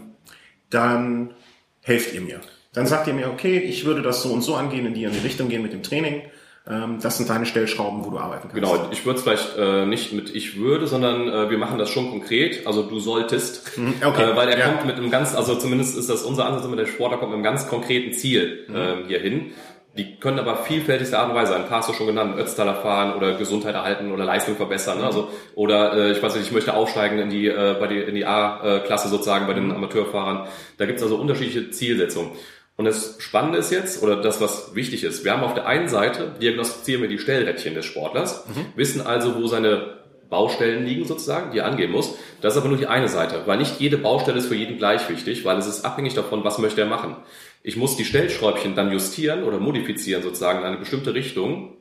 dann helft ihr mir. Dann sagt ihr mir, okay, ich würde das so und so angehen, in die in die Richtung gehen mit dem Training. Ähm, das sind deine Stellschrauben, wo du arbeiten kannst.
Genau, ich würde es vielleicht äh, nicht mit ich würde, sondern äh, wir machen das schon konkret. Also du solltest,
okay,
äh, weil er
ja.
kommt mit einem ganz, also zumindest ist das unser Ansatz, mit der Sportler kommt mit einem ganz konkreten Ziel
Mhm.
ähm, hier hin. Die können aber vielfältigste Art und Weise, ein paar hast du schon genannt, Ötztaler fahren oder Gesundheit erhalten oder Leistung verbessern.
Mhm.
Ne? Also oder äh, ich weiß nicht, ich möchte aufsteigen in die äh, bei die in die A-Klasse sozusagen bei
Mhm.
den Amateurfahrern. Da gibt es also unterschiedliche Zielsetzungen. Und das Spannende ist jetzt, oder das, was wichtig ist, wir haben auf der einen Seite, diagnostizieren wir die Stellrädchen des Sportlers, wissen also, wo seine Baustellen liegen sozusagen, die er angehen muss. Das ist aber nur die eine Seite, weil nicht jede Baustelle ist für jeden gleich wichtig, weil es ist abhängig davon, was möchte er machen. Ich muss die Stellschräubchen dann justieren oder modifizieren sozusagen in eine bestimmte Richtung,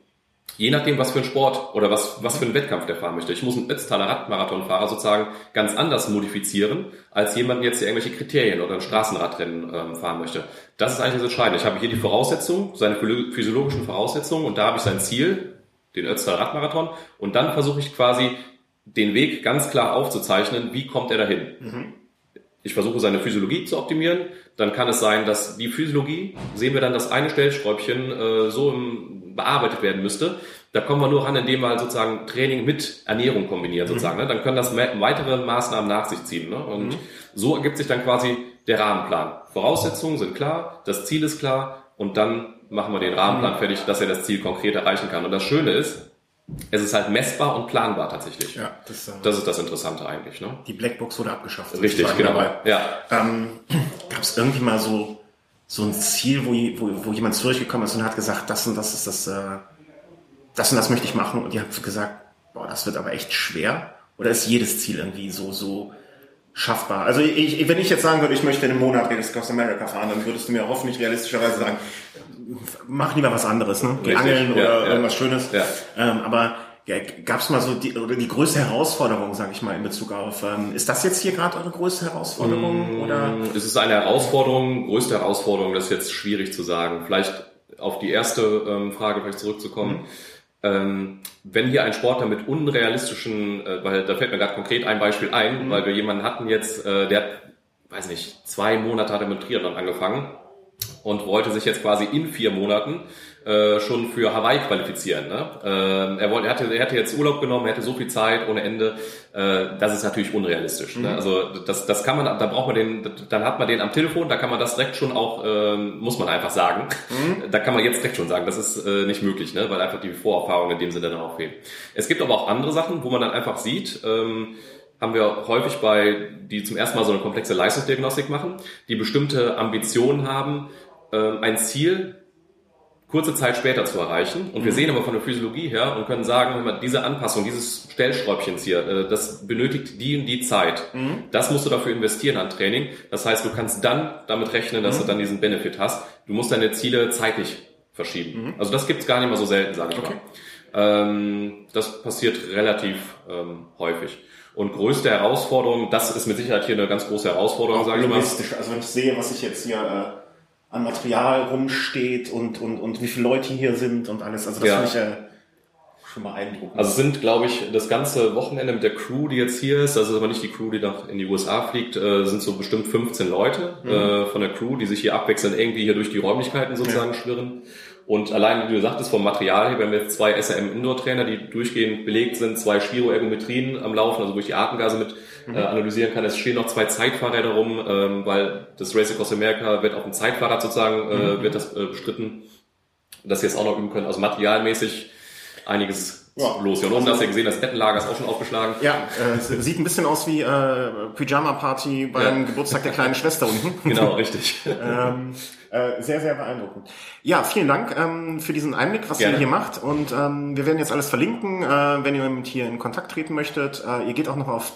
je nachdem, was für ein Sport oder was, was für einen Wettkampf der fahren möchte. Ich muss einen Ötztaler Radmarathonfahrer sozusagen ganz anders modifizieren, als jemand jetzt hier irgendwelche Kriterien oder ein Straßenradrennen ähm, fahren möchte. Das ist eigentlich das Entscheidende. Ich habe hier die Voraussetzungen, seine physio- physiologischen Voraussetzungen und da habe ich sein Ziel, den Ötztaler Radmarathon und dann versuche ich quasi den Weg ganz klar aufzuzeichnen, wie kommt er dahin. Ich versuche seine Physiologie zu optimieren. Dann kann es sein, dass die Physiologie, sehen wir dann, dass eine Stellschräubchen äh, so im, bearbeitet werden müsste. Da kommen wir nur ran, indem wir halt sozusagen Training mit Ernährung kombinieren sozusagen. Ne? Dann können das weitere Maßnahmen nach sich ziehen. Ne? Und so ergibt sich dann quasi der Rahmenplan. Voraussetzungen sind klar, das Ziel ist klar und dann machen wir den Rahmenplan fertig, dass er das Ziel konkret erreichen kann. Und das Schöne ist, es ist halt messbar und planbar tatsächlich.
Ja, das, äh,
Das ist das Interessante eigentlich. Ne?
die Blackbox wurde abgeschafft.
Richtig, genau.
dabei.
Ja.
Ähm, Gab es irgendwie mal so so ein Ziel, wo, wo, wo jemand zurückgekommen ist und hat gesagt, das und das ist das, äh, das und das möchte ich machen und ihr habt gesagt, boah, das wird aber echt schwer? Oder ist jedes Ziel irgendwie so, so schaffbar? Also ich, wenn ich jetzt sagen würde, ich möchte einen Monat Race Across America fahren, dann würdest du mir hoffentlich realistischerweise sagen, mach lieber was anderes, ne? Geh angeln oder ja, irgendwas Schönes. Ja. Ähm, aber ja, gab es mal so die, oder die größte Herausforderung, sage ich mal, in Bezug auf, ähm, ist das jetzt hier gerade eure größte Herausforderung?
Mm, oder? Es ist eine Herausforderung, größte Herausforderung, das ist jetzt schwierig zu sagen. Vielleicht auf die erste ähm, Frage vielleicht zurückzukommen. Mhm. Ähm, wenn hier ein Sportler mit unrealistischen, äh, weil da fällt mir gerade konkret ein Beispiel ein, mhm. weil wir jemanden hatten jetzt, äh, der hat, weiß nicht, zwei Monate hat er mit Triathlon angefangen und wollte sich jetzt quasi in vier Monaten äh, schon für Hawaii qualifizieren. Ne? Äh, er, wollte, er, hatte, er hatte jetzt Urlaub genommen, er hatte so viel Zeit ohne Ende. Äh, das ist natürlich unrealistisch. Ne? Mhm. Ne? Also das, das kann man, da braucht man den, dann hat man den am Telefon, da kann man das direkt schon auch, äh, muss man einfach sagen. Mhm. Da kann man jetzt direkt schon sagen, das ist äh, nicht möglich, ne? weil einfach die Vorerfahrung in dem Sinne dann auch fehlt. Es gibt aber auch andere Sachen, wo man dann einfach sieht, ähm, haben wir häufig bei, die zum ersten Mal so eine komplexe Leistungsdiagnostik machen, die bestimmte Ambitionen haben, ein Ziel kurze Zeit später zu erreichen. Und wir mhm. sehen aber von der Physiologie her und können sagen, diese Anpassung, dieses Stellschräubchens hier, äh, das benötigt die und die Zeit. Mhm. Das musst du dafür investieren an Training. Das heißt, du kannst dann damit rechnen, dass mhm. du dann diesen Benefit hast. Du musst deine Ziele zeitlich verschieben. Mhm. Also das gibt's gar nicht mal so selten, sage ich okay. mal. Ähm, das passiert relativ ähm, häufig. Und größte Herausforderung, das ist mit Sicherheit hier eine ganz große Herausforderung, sage ich mal.
Also wenn ich sehe, was ich jetzt hier äh an Material rumsteht und, und, und wie viele Leute hier sind und alles. Also das ja. finde ich äh, schon beeindruckend.
Also es sind, glaube ich, das ganze Wochenende mit der Crew, die jetzt hier ist, also aber nicht die Crew, die nach in die USA fliegt, äh, sind so bestimmt 15 Leute mhm. äh, von der Crew, die sich hier abwechselnd irgendwie hier durch die Räumlichkeiten sozusagen ja. schwirren. Und allein, wie du sagtest, vom Material her, wir haben jetzt zwei SRM Indoor Trainer, die durchgehend belegt sind, zwei Spiroergometrien am Laufen, also wo ich die Atemgase mit mhm. äh, analysieren kann. Es stehen noch zwei Zeitfahrräder rum, ähm, weil das Race Across America wird auf dem Zeitfahrrad sozusagen, äh, mhm. wird das äh, bestritten, dass sie jetzt auch noch üben können. Also materialmäßig einiges ja. los. Ja, und oben hast du ja gesehen, das Bettenlager ist auch schon aufgeschlagen.
Ja, äh, sieht ein bisschen aus wie äh, Pyjama-Party beim ja. Geburtstag der kleinen Schwester unten. (laughs)
Genau, richtig.
ähm, äh, sehr, sehr beeindruckend. Ja, vielen Dank ähm, für diesen Einblick, was Gerne. ihr hier macht. Und ähm, wir werden jetzt alles verlinken, äh, wenn ihr mit hier in Kontakt treten möchtet. Äh, ihr geht auch noch auf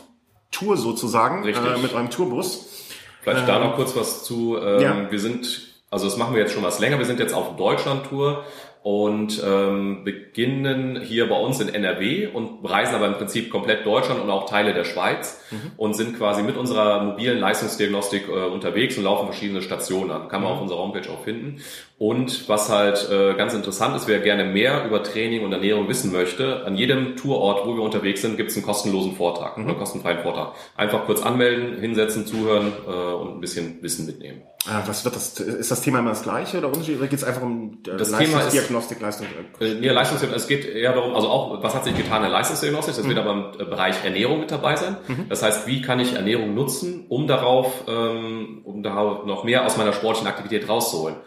Tour sozusagen äh, mit eurem Tourbus.
Vielleicht äh, da noch kurz was zu. Ähm, ja. Wir sind, also das machen wir jetzt schon was länger. Wir sind jetzt auf Deutschland-Tour und ähm, beginnen hier bei uns in NRW und reisen aber im Prinzip komplett Deutschland und auch Teile der Schweiz mhm. und sind quasi mit unserer mobilen Leistungsdiagnostik äh, unterwegs und laufen verschiedene Stationen an. Kann man mhm. auf unserer Homepage auch finden. Und was halt äh, ganz interessant ist, wer gerne mehr über Training und Ernährung wissen möchte, an jedem Tourort, wo wir unterwegs sind, gibt es einen kostenlosen Vortrag, mhm. einen kostenfreien Vortrag. Einfach kurz anmelden, hinsetzen, zuhören äh, und ein bisschen Wissen mitnehmen.
Ah, was wird das? Ist das Thema immer das gleiche oder unterschiedlich? Oder geht es einfach um
äh, das Leistungsdiagnostik, Leistung? Äh, nee, Leistungsdiagnostik. Es geht eher darum, also auch, was hat sich getan in der Leistungsdiagnostik? Das mhm. wird aber im äh, Bereich Ernährung mit dabei sein. Mhm. Das heißt, wie kann ich Ernährung nutzen, um darauf, ähm, um da noch mehr aus meiner sportlichen Aktivität rauszuholen?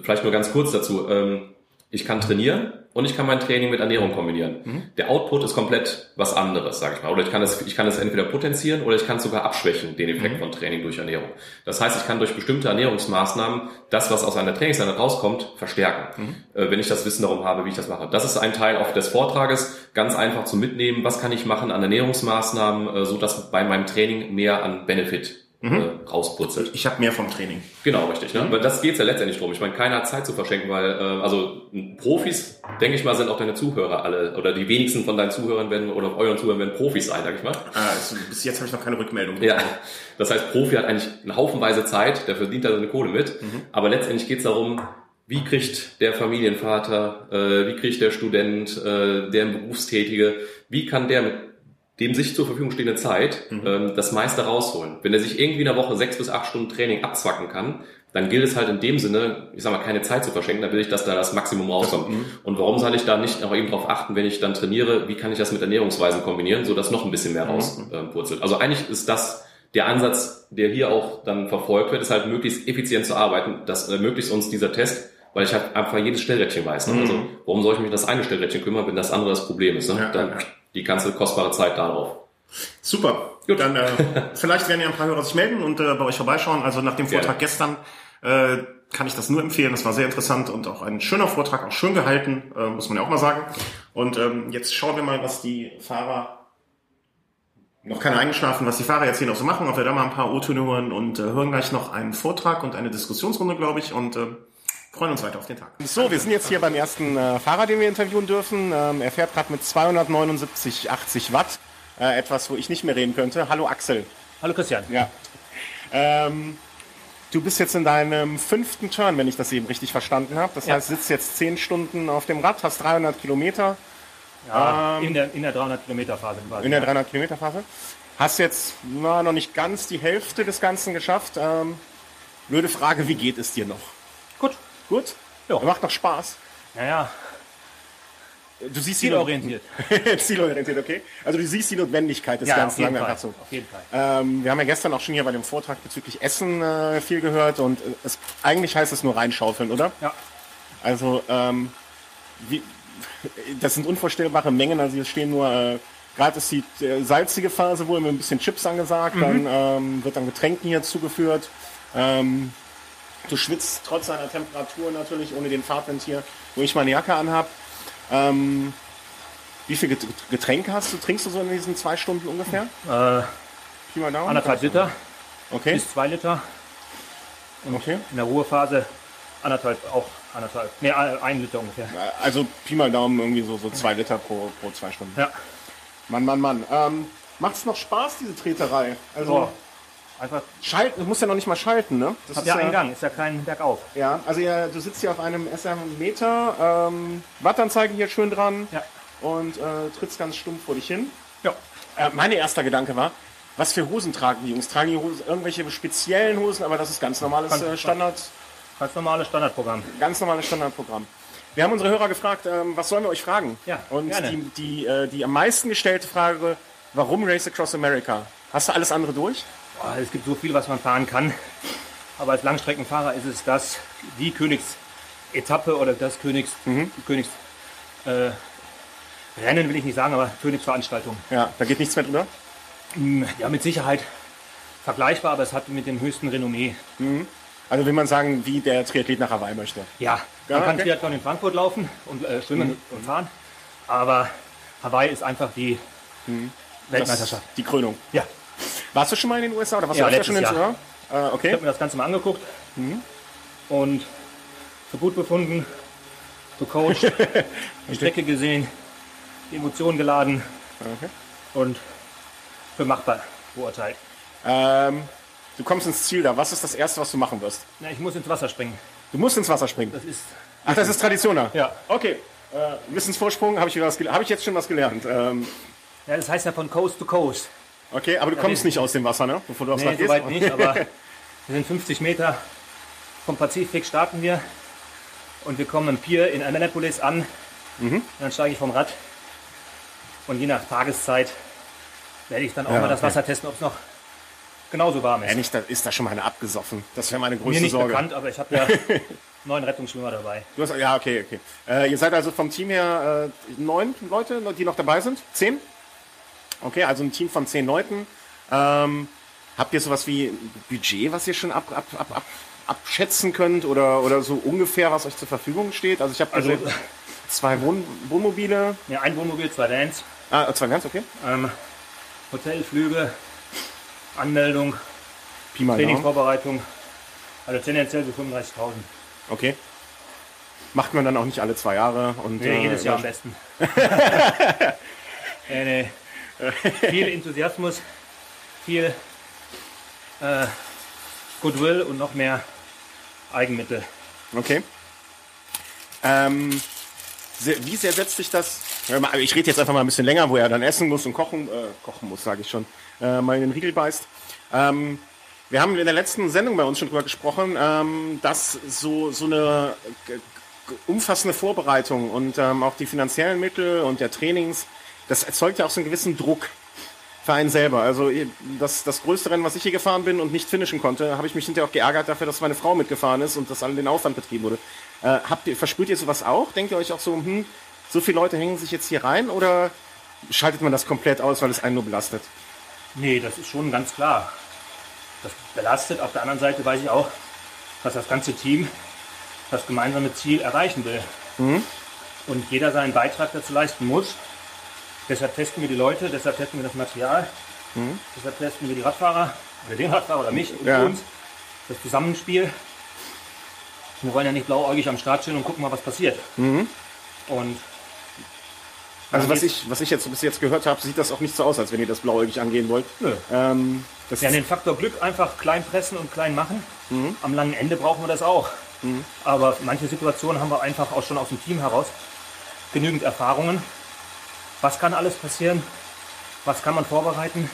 vielleicht nur ganz kurz dazu. Ähm, ich kann trainieren und ich kann mein Training mit Ernährung kombinieren. Mhm. Der Output ist komplett was anderes, sage ich mal. Oder ich kann es, ich kann es entweder potenzieren oder ich kann es sogar abschwächen, den Effekt mhm. von Training durch Ernährung. Das heißt, ich kann durch bestimmte Ernährungsmaßnahmen das, was aus einer Trainingseinheit rauskommt, verstärken, mhm. äh, wenn ich das Wissen darum habe, wie ich das mache. Das ist ein Teil auch des Vortrages, ganz einfach zu mitnehmen. Was kann ich machen an Ernährungsmaßnahmen, äh, so dass bei meinem Training mehr an Benefit mhm. äh, rauspurzelt.
Ich habe mehr vom Training.
Genau, richtig. Ne? Mhm. Weil das geht's ja letztendlich drum. Ich meine, keiner hat Zeit zu verschenken, weil äh, also Profis, denke ich mal, sind auch deine Zuhörer alle oder die wenigsten von deinen Zuhörern werden oder euren Zuhörern werden Profis sein, sag ich mal.
Ah, also bis jetzt habe ich noch keine Rückmeldung.
Ja, das heißt, Profi hat eigentlich eine Haufenweise Zeit, der verdient da seine Kohle mit, mhm. aber letztendlich geht's darum, wie kriegt der Familienvater, äh, wie kriegt der Student, äh, der Berufstätige, wie kann der mit dem sich zur Verfügung stehende Zeit mhm. ähm, das meiste rausholen. Wenn er sich irgendwie in der Woche sechs bis acht Stunden Training abzwacken kann, dann gilt es halt in dem Sinne, ich sag mal, keine Zeit zu verschenken, dann will ich, dass da das Maximum rauskommt. Mhm. Und warum soll ich da nicht auch eben darauf achten, wenn ich dann trainiere, wie kann ich das mit Ernährungsweisen kombinieren, so dass noch ein bisschen mehr mhm. rauspurzelt. Also eigentlich ist das der Ansatz, der hier auch dann verfolgt wird, ist halt möglichst effizient zu arbeiten. Das ermöglicht uns dieser Test, weil ich halt einfach jedes Stellrädchen weiß. Ne? Mhm. Also warum soll ich mich das eine Stellrädchen kümmern, wenn das andere das Problem ist? Ne? Ja, dann, die ganze kostbare Zeit darauf.
Super. Gut. Dann äh, (laughs) vielleicht werden ja ein paar Hörer sich melden und äh, bei euch vorbeischauen. Also nach dem Vortrag Gerne. gestern, äh, kann ich das nur empfehlen. Das war sehr interessant und auch ein schöner Vortrag, auch schön gehalten, äh, muss man ja auch mal sagen. Und ähm, jetzt schauen wir mal, was die Fahrer noch keine eingeschlafen, was die Fahrer jetzt hier noch so machen, ob wir da mal ein paar O-Töne hören und äh, hören gleich noch einen Vortrag und eine Diskussionsrunde, glaube ich, und äh, freuen uns weiter auf den Tag. So, wir sind jetzt hier beim ersten äh, Fahrer, den wir interviewen dürfen. Ähm, er fährt gerade mit 279, 80 Watt, äh, etwas, wo ich nicht mehr reden könnte. Hallo Axel.
Hallo Christian.
Ja. Ähm, du bist jetzt in deinem fünften Turn, wenn ich das eben richtig verstanden habe. Das
Ja.
heißt, sitzt jetzt 10 Stunden auf dem Rad, hast 300 Kilometer.
Ja,
Ähm,
in, der, in der 300 Kilometer Phase quasi.
In der 300 Kilometer Phase. Hast jetzt na, noch nicht ganz die Hälfte des Ganzen geschafft. Ähm, blöde Frage, wie geht es dir noch?
Gut.
Gut?
Ja.
Macht noch Spaß.
Naja,
Du siehst
zielorientiert.
Zielorientiert, (laughs) okay. Also du siehst die Notwendigkeit des
Ja, auf
Ganzen.
jeden,
sagen wir
Fall.
so.
auf jeden Fall.
Ähm, wir haben ja gestern auch schon hier bei dem Vortrag bezüglich Essen äh, viel gehört und äh, es, eigentlich heißt es nur reinschaufeln, oder?
Ja.
Also ähm, wie, das sind unvorstellbare Mengen. Also hier stehen nur, äh, gerade ist die äh, salzige Phase wohl mit ein bisschen Chips angesagt, dann ähm, wird dann Getränken hier zugeführt. Ähm, du schwitzt trotz seiner Temperatur natürlich ohne den Fahrtwind hier, wo ich meine Jacke anhab. Ähm, wie viel Get- Getränke hast du? Trinkst du so in diesen zwei Stunden ungefähr?
Äh,
Pi mal Daumen?
anderthalb Liter
Okay.
bis zwei Liter.
okay.
In der Ruhephase anderthalb, auch anderthalb. Nee, ein Liter ungefähr.
Also Pi mal Daumen irgendwie so, so zwei Liter pro, pro zwei Stunden.
Ja.
Mann, Mann, Mann. Ähm, Macht es noch Spaß, diese Treterei? Also
So. Einfach,
schalten, du musst ja noch nicht mal schalten, ne? Das ist
ja einen Gang, ist ja kein Bergauf.
Ja, also ja, du sitzt hier auf einem SM-Meter, ähm, Wattanzeige hier schön dran
Ja.
und äh, trittst ganz stumpf vor dich hin.
Ja.
Äh, mein erster Gedanke war, was für Hosen tragen die Jungs? Tragen die Hosen, irgendwelche speziellen Hosen, aber das ist ganz normales
Ganz-
äh, Standard,
Ganz normales Standardprogramm.
ganz normales Standardprogramm. Wir haben unsere Hörer gefragt, ähm, was sollen wir euch fragen?
Ja,
Und
gerne.
die, die, äh, die am meisten gestellte Frage, warum Race Across America? Hast du alles andere durch?
Boah, es gibt so viel, was man fahren kann. Aber als Langstreckenfahrer ist es das, die Königsetappe oder das Königs, Königs äh, Rennen will ich nicht sagen, aber Königsveranstaltung.
Ja, da geht nichts mehr drüber.
Hm, Ja, mit Sicherheit vergleichbar, aber es hat mit dem höchsten Renommee.
Also will man sagen, wie der Triathlet nach Hawaii möchte.
Ja,
Ja,
man kann
okay.
Triathlon in Frankfurt laufen und äh, schwimmen und fahren, aber Hawaii ist einfach die
Das,
Weltmeisterschaft.
die Krönung.
Ja,
Warst du schon mal in den USA oder warst
Ja,
du öfter schon in den. USA? Äh,
ich
okay.
habe mir das Ganze mal angeguckt und für gut befunden, gecoacht, (laughs) die Strecke gesehen, die Emotionen geladen
okay.
und für machbar beurteilt.
Ähm, du kommst ins Ziel da. Was ist das Erste, was du machen wirst?
Na, ich muss ins Wasser springen.
Du musst ins Wasser springen.
Das ist
Ach, das ist Tradition da?
Ja.
Okay. Äh, Wissensvorsprung, habe ich, wieder was gel- hab ich jetzt schon was gelernt. Ähm,
ja, das heißt ja von Coast to Coast.
Okay, aber du kommst
ist-
nicht aus dem Wasser, ne? Bevor du aufs
Nee,
Rad gehst?
soweit nicht, aber (laughs) wir sind 50 Meter vom Pazifik starten wir und wir kommen im Pier in Annapolis an.
Mhm.
Dann steige ich vom Rad und je nach Tageszeit werde ich dann auch
Ja,
mal das
okay.
Wasser testen, ob es noch genauso warm ist.
Ja, nicht, da ist da schon mal eine abgesoffen. Das wäre meine
Mir
größte
nicht
Sorge.
bekannt, aber ich habe ja (laughs) neun Rettungsschwimmer dabei.
Du hast, ja, okay, okay. Äh, ihr seid also vom Team her äh, neun Leute, die noch dabei sind? Zehn? Okay, also ein Team von zehn Leuten. Ähm, habt ihr sowas wie ein Budget, was ihr schon ab, ab, ab, ab, abschätzen könnt oder, oder so ungefähr, was euch zur Verfügung steht? Also ich habe
Also
gesehen, zwei Wohn Wohnmobile.
ja, ein Wohnmobil, zwei Vans,
Ah, zwei ganz, okay.
ähm, Hotelflüge, Anmeldung,
Pi mal.
Trainingsvorbereitung. Also tendenziell so 35.000.
Okay. Macht man dann auch nicht alle zwei Jahre und
Nee,
äh,
jedes Jahr am besten. (laughs) nee, nee. (laughs) Viel Enthusiasmus, viel äh, Goodwill und noch mehr Eigenmittel.
Okay. Ähm, wie sehr setzt sich das? Ich rede jetzt einfach mal ein bisschen länger, wo er dann essen muss und kochen, äh, kochen muss, sage ich schon, äh, mal in den Riegel beißt. Ähm, wir haben in der letzten Sendung bei uns schon drüber gesprochen, ähm, dass so, so eine g- umfassende Vorbereitung und ähm, auch die finanziellen Mittel und der Trainings, das erzeugt ja auch so einen gewissen Druck für einen selber. Also das, das größte Rennen, was ich hier gefahren bin und nicht finishen konnte, habe ich mich hinterher auch geärgert dafür, dass meine Frau mitgefahren ist und das all den Aufwand betrieben wurde. Äh, habt ihr, verspürt ihr sowas auch? Denkt ihr euch auch so, hm, so viele Leute hängen sich jetzt hier rein oder schaltet man das komplett aus, weil es einen nur belastet?
Nee, das ist schon ganz klar. Das belastet. Auf der anderen Seite weiß ich auch, dass das ganze Team das gemeinsame Ziel erreichen will. Und jeder seinen Beitrag dazu leisten muss. Deshalb testen wir die Leute, deshalb testen wir das Material, deshalb testen wir die Radfahrer, oder den Radfahrer oder mich und
Ja.
uns. Das Zusammenspiel. Wir wollen ja nicht blauäugig am Start stehen und gucken mal, was passiert. Und
Also was ich, was ich jetzt bis jetzt gehört habe, sieht das auch nicht so aus, als wenn ihr das blauäugig angehen wollt.
Nö.
Ähm, das
Ja, den Faktor Glück einfach klein pressen und klein machen. Am langen Ende brauchen wir das auch. Aber manche Situationen haben wir einfach auch schon aus dem Team heraus genügend Erfahrungen. Was kann alles passieren? Was kann man vorbereiten?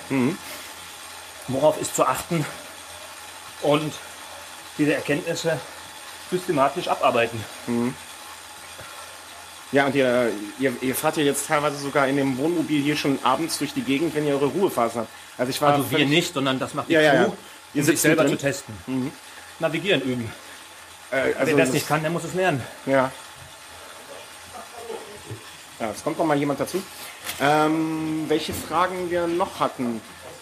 Worauf ist zu achten? Und diese Erkenntnisse systematisch abarbeiten.
Ja, und ihr, ihr, ihr fahrt ja jetzt teilweise sogar in dem Wohnmobil hier schon abends durch die Gegend, wenn ihr eure Ruhephasen habt. Also ich war
Also wir nicht, sondern das macht die
Ja, ja, ja.
um
Ihr
sich
sitzt
selber
mit
zu
drin.
testen. Navigieren üben.
Äh, also
Wer das nicht kann, der muss es lernen.
Ja. Ja, es kommt noch mal jemand dazu. Ähm, welche Fragen wir noch hatten?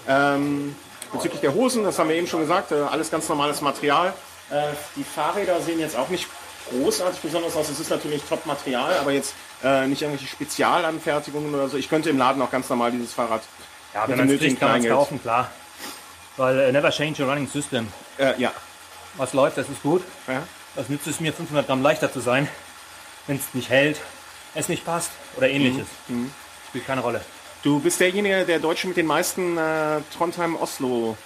Ähm, bezüglich der Hosen, das haben wir eben schon gesagt, äh, alles ganz normales Material. Äh, die Fahrräder sehen jetzt auch nicht großartig besonders aus. Es ist natürlich Top-Material, aber jetzt äh, nicht irgendwelche Spezialanfertigungen oder so. Ich könnte im Laden auch ganz normal dieses Fahrrad
Ja, wenn man es kriegt, kann man es kaufen, klar. Weil äh, never change a running system.
Äh, ja.
Was läuft, das ist gut.
ja.
Was nützt es mir, 500 Gramm leichter zu sein, wenn es nicht hält, es nicht passt oder ähnliches.
Mhm.
Spielt keine Rolle.
Du bist derjenige, der Deutsche mit den meisten äh, Trondheim-Oslo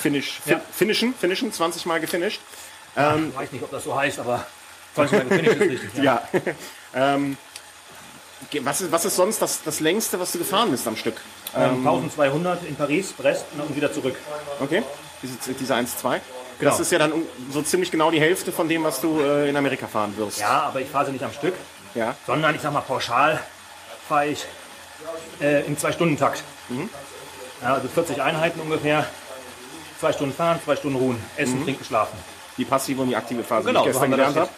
Finish,
Ja.
Finishen, Finishen, 20 Mal gefinished.
Ich weiß nicht, ob das so heißt, aber 20 Mal gefinisht ist richtig. Ja. (laughs)
Ja. ähm, was, ist, was ist sonst das, das längste, was du gefahren bist am Stück?
Ähm, 1200 in Paris, Brest und wieder zurück.
Okay, diese, diese 1-2.
Genau.
Das ist ja dann so ziemlich genau die Hälfte von dem, was du äh, in Amerika fahren wirst.
Ja, aber ich fahre sie nicht am Stück,
Ja.
sondern ich sag mal pauschal fahre ich äh, im Zwei-Stunden-Takt.
Mhm.
Ja, also 40 Einheiten ungefähr. Zwei Stunden fahren, zwei Stunden ruhen. Essen,
Mhm.
trinken, schlafen.
Die passive und die aktive Phase,
Genau,
die ich gestern gelernt habe.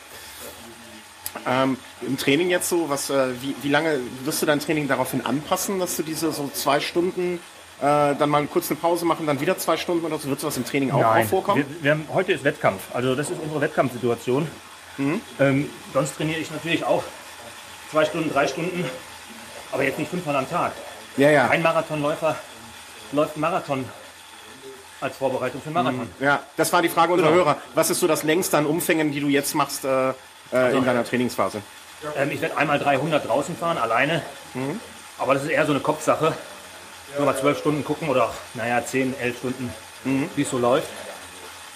Ähm, Im Training jetzt so, was, äh, wie, wie lange wirst du dein Training daraufhin anpassen, dass du diese so zwei Stunden, äh, dann mal kurz eine Pause machen, dann wieder zwei Stunden oder so? Wird sowas im Training auch, auch vorkommen?
Wir, wir haben, heute ist Wettkampf. Also das ist unsere Wettkampfsituation.
Mhm.
Ähm, sonst trainiere ich natürlich auch zwei Stunden, drei Stunden, aber jetzt nicht fünfmal am Tag.
Ja, ja.
Kein Marathonläufer läuft Marathon als Vorbereitung für Marathon.
Ja, das war die Frage unserer
Genau.
Hörer. Was ist so das längste an Umfängen, die du jetzt machst äh, äh, in deiner Trainingsphase?
Ähm, ich werde einmal 300 draußen fahren, alleine. Aber das ist eher so eine Kopfsache. Nur mal zwölf Stunden gucken oder, naja, 10, 11 Stunden, wie es so läuft.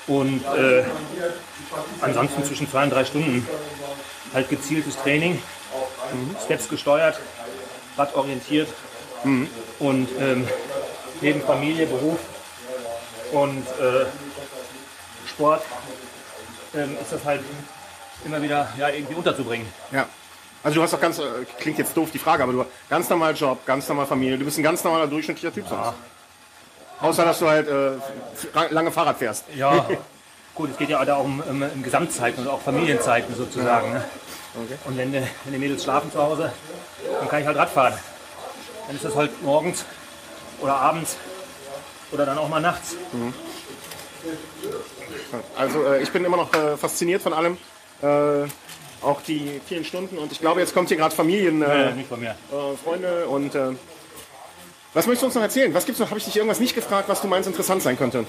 Und äh, ansonsten zwischen zwei und drei Stunden halt gezieltes Training, Steps gesteuert, radorientiert und ähm, neben Familie, Beruf und äh, Sport ähm, ist das halt immer wieder ja, irgendwie unterzubringen.
Ja. Also du hast doch ganz, äh, klingt jetzt doof die Frage, aber du hast ganz normal Job, ganz normal Familie. Du bist ein ganz normaler durchschnittlicher Typ sonst. Außer dass du halt äh, lange Fahrrad fährst.
Ja, (laughs) gut, es geht ja da auch um, um, um Gesamtzeiten und auch Familienzeiten sozusagen. Ne? Und wenn, die- wenn die Mädels schlafen zu Hause, dann kann ich halt Rad fahren. Dann ist das halt morgens oder abends oder dann auch mal nachts.
Also äh, ich bin immer noch äh, fasziniert von allem. Äh, auch die vielen Stunden und ich glaube, jetzt kommt hier gerade Familien,
Äh,
äh,
mir.
äh, Freunde und äh, was möchtest du uns noch erzählen? Was gibt's noch? Habe ich dich irgendwas nicht gefragt, was du meinst interessant sein könnte?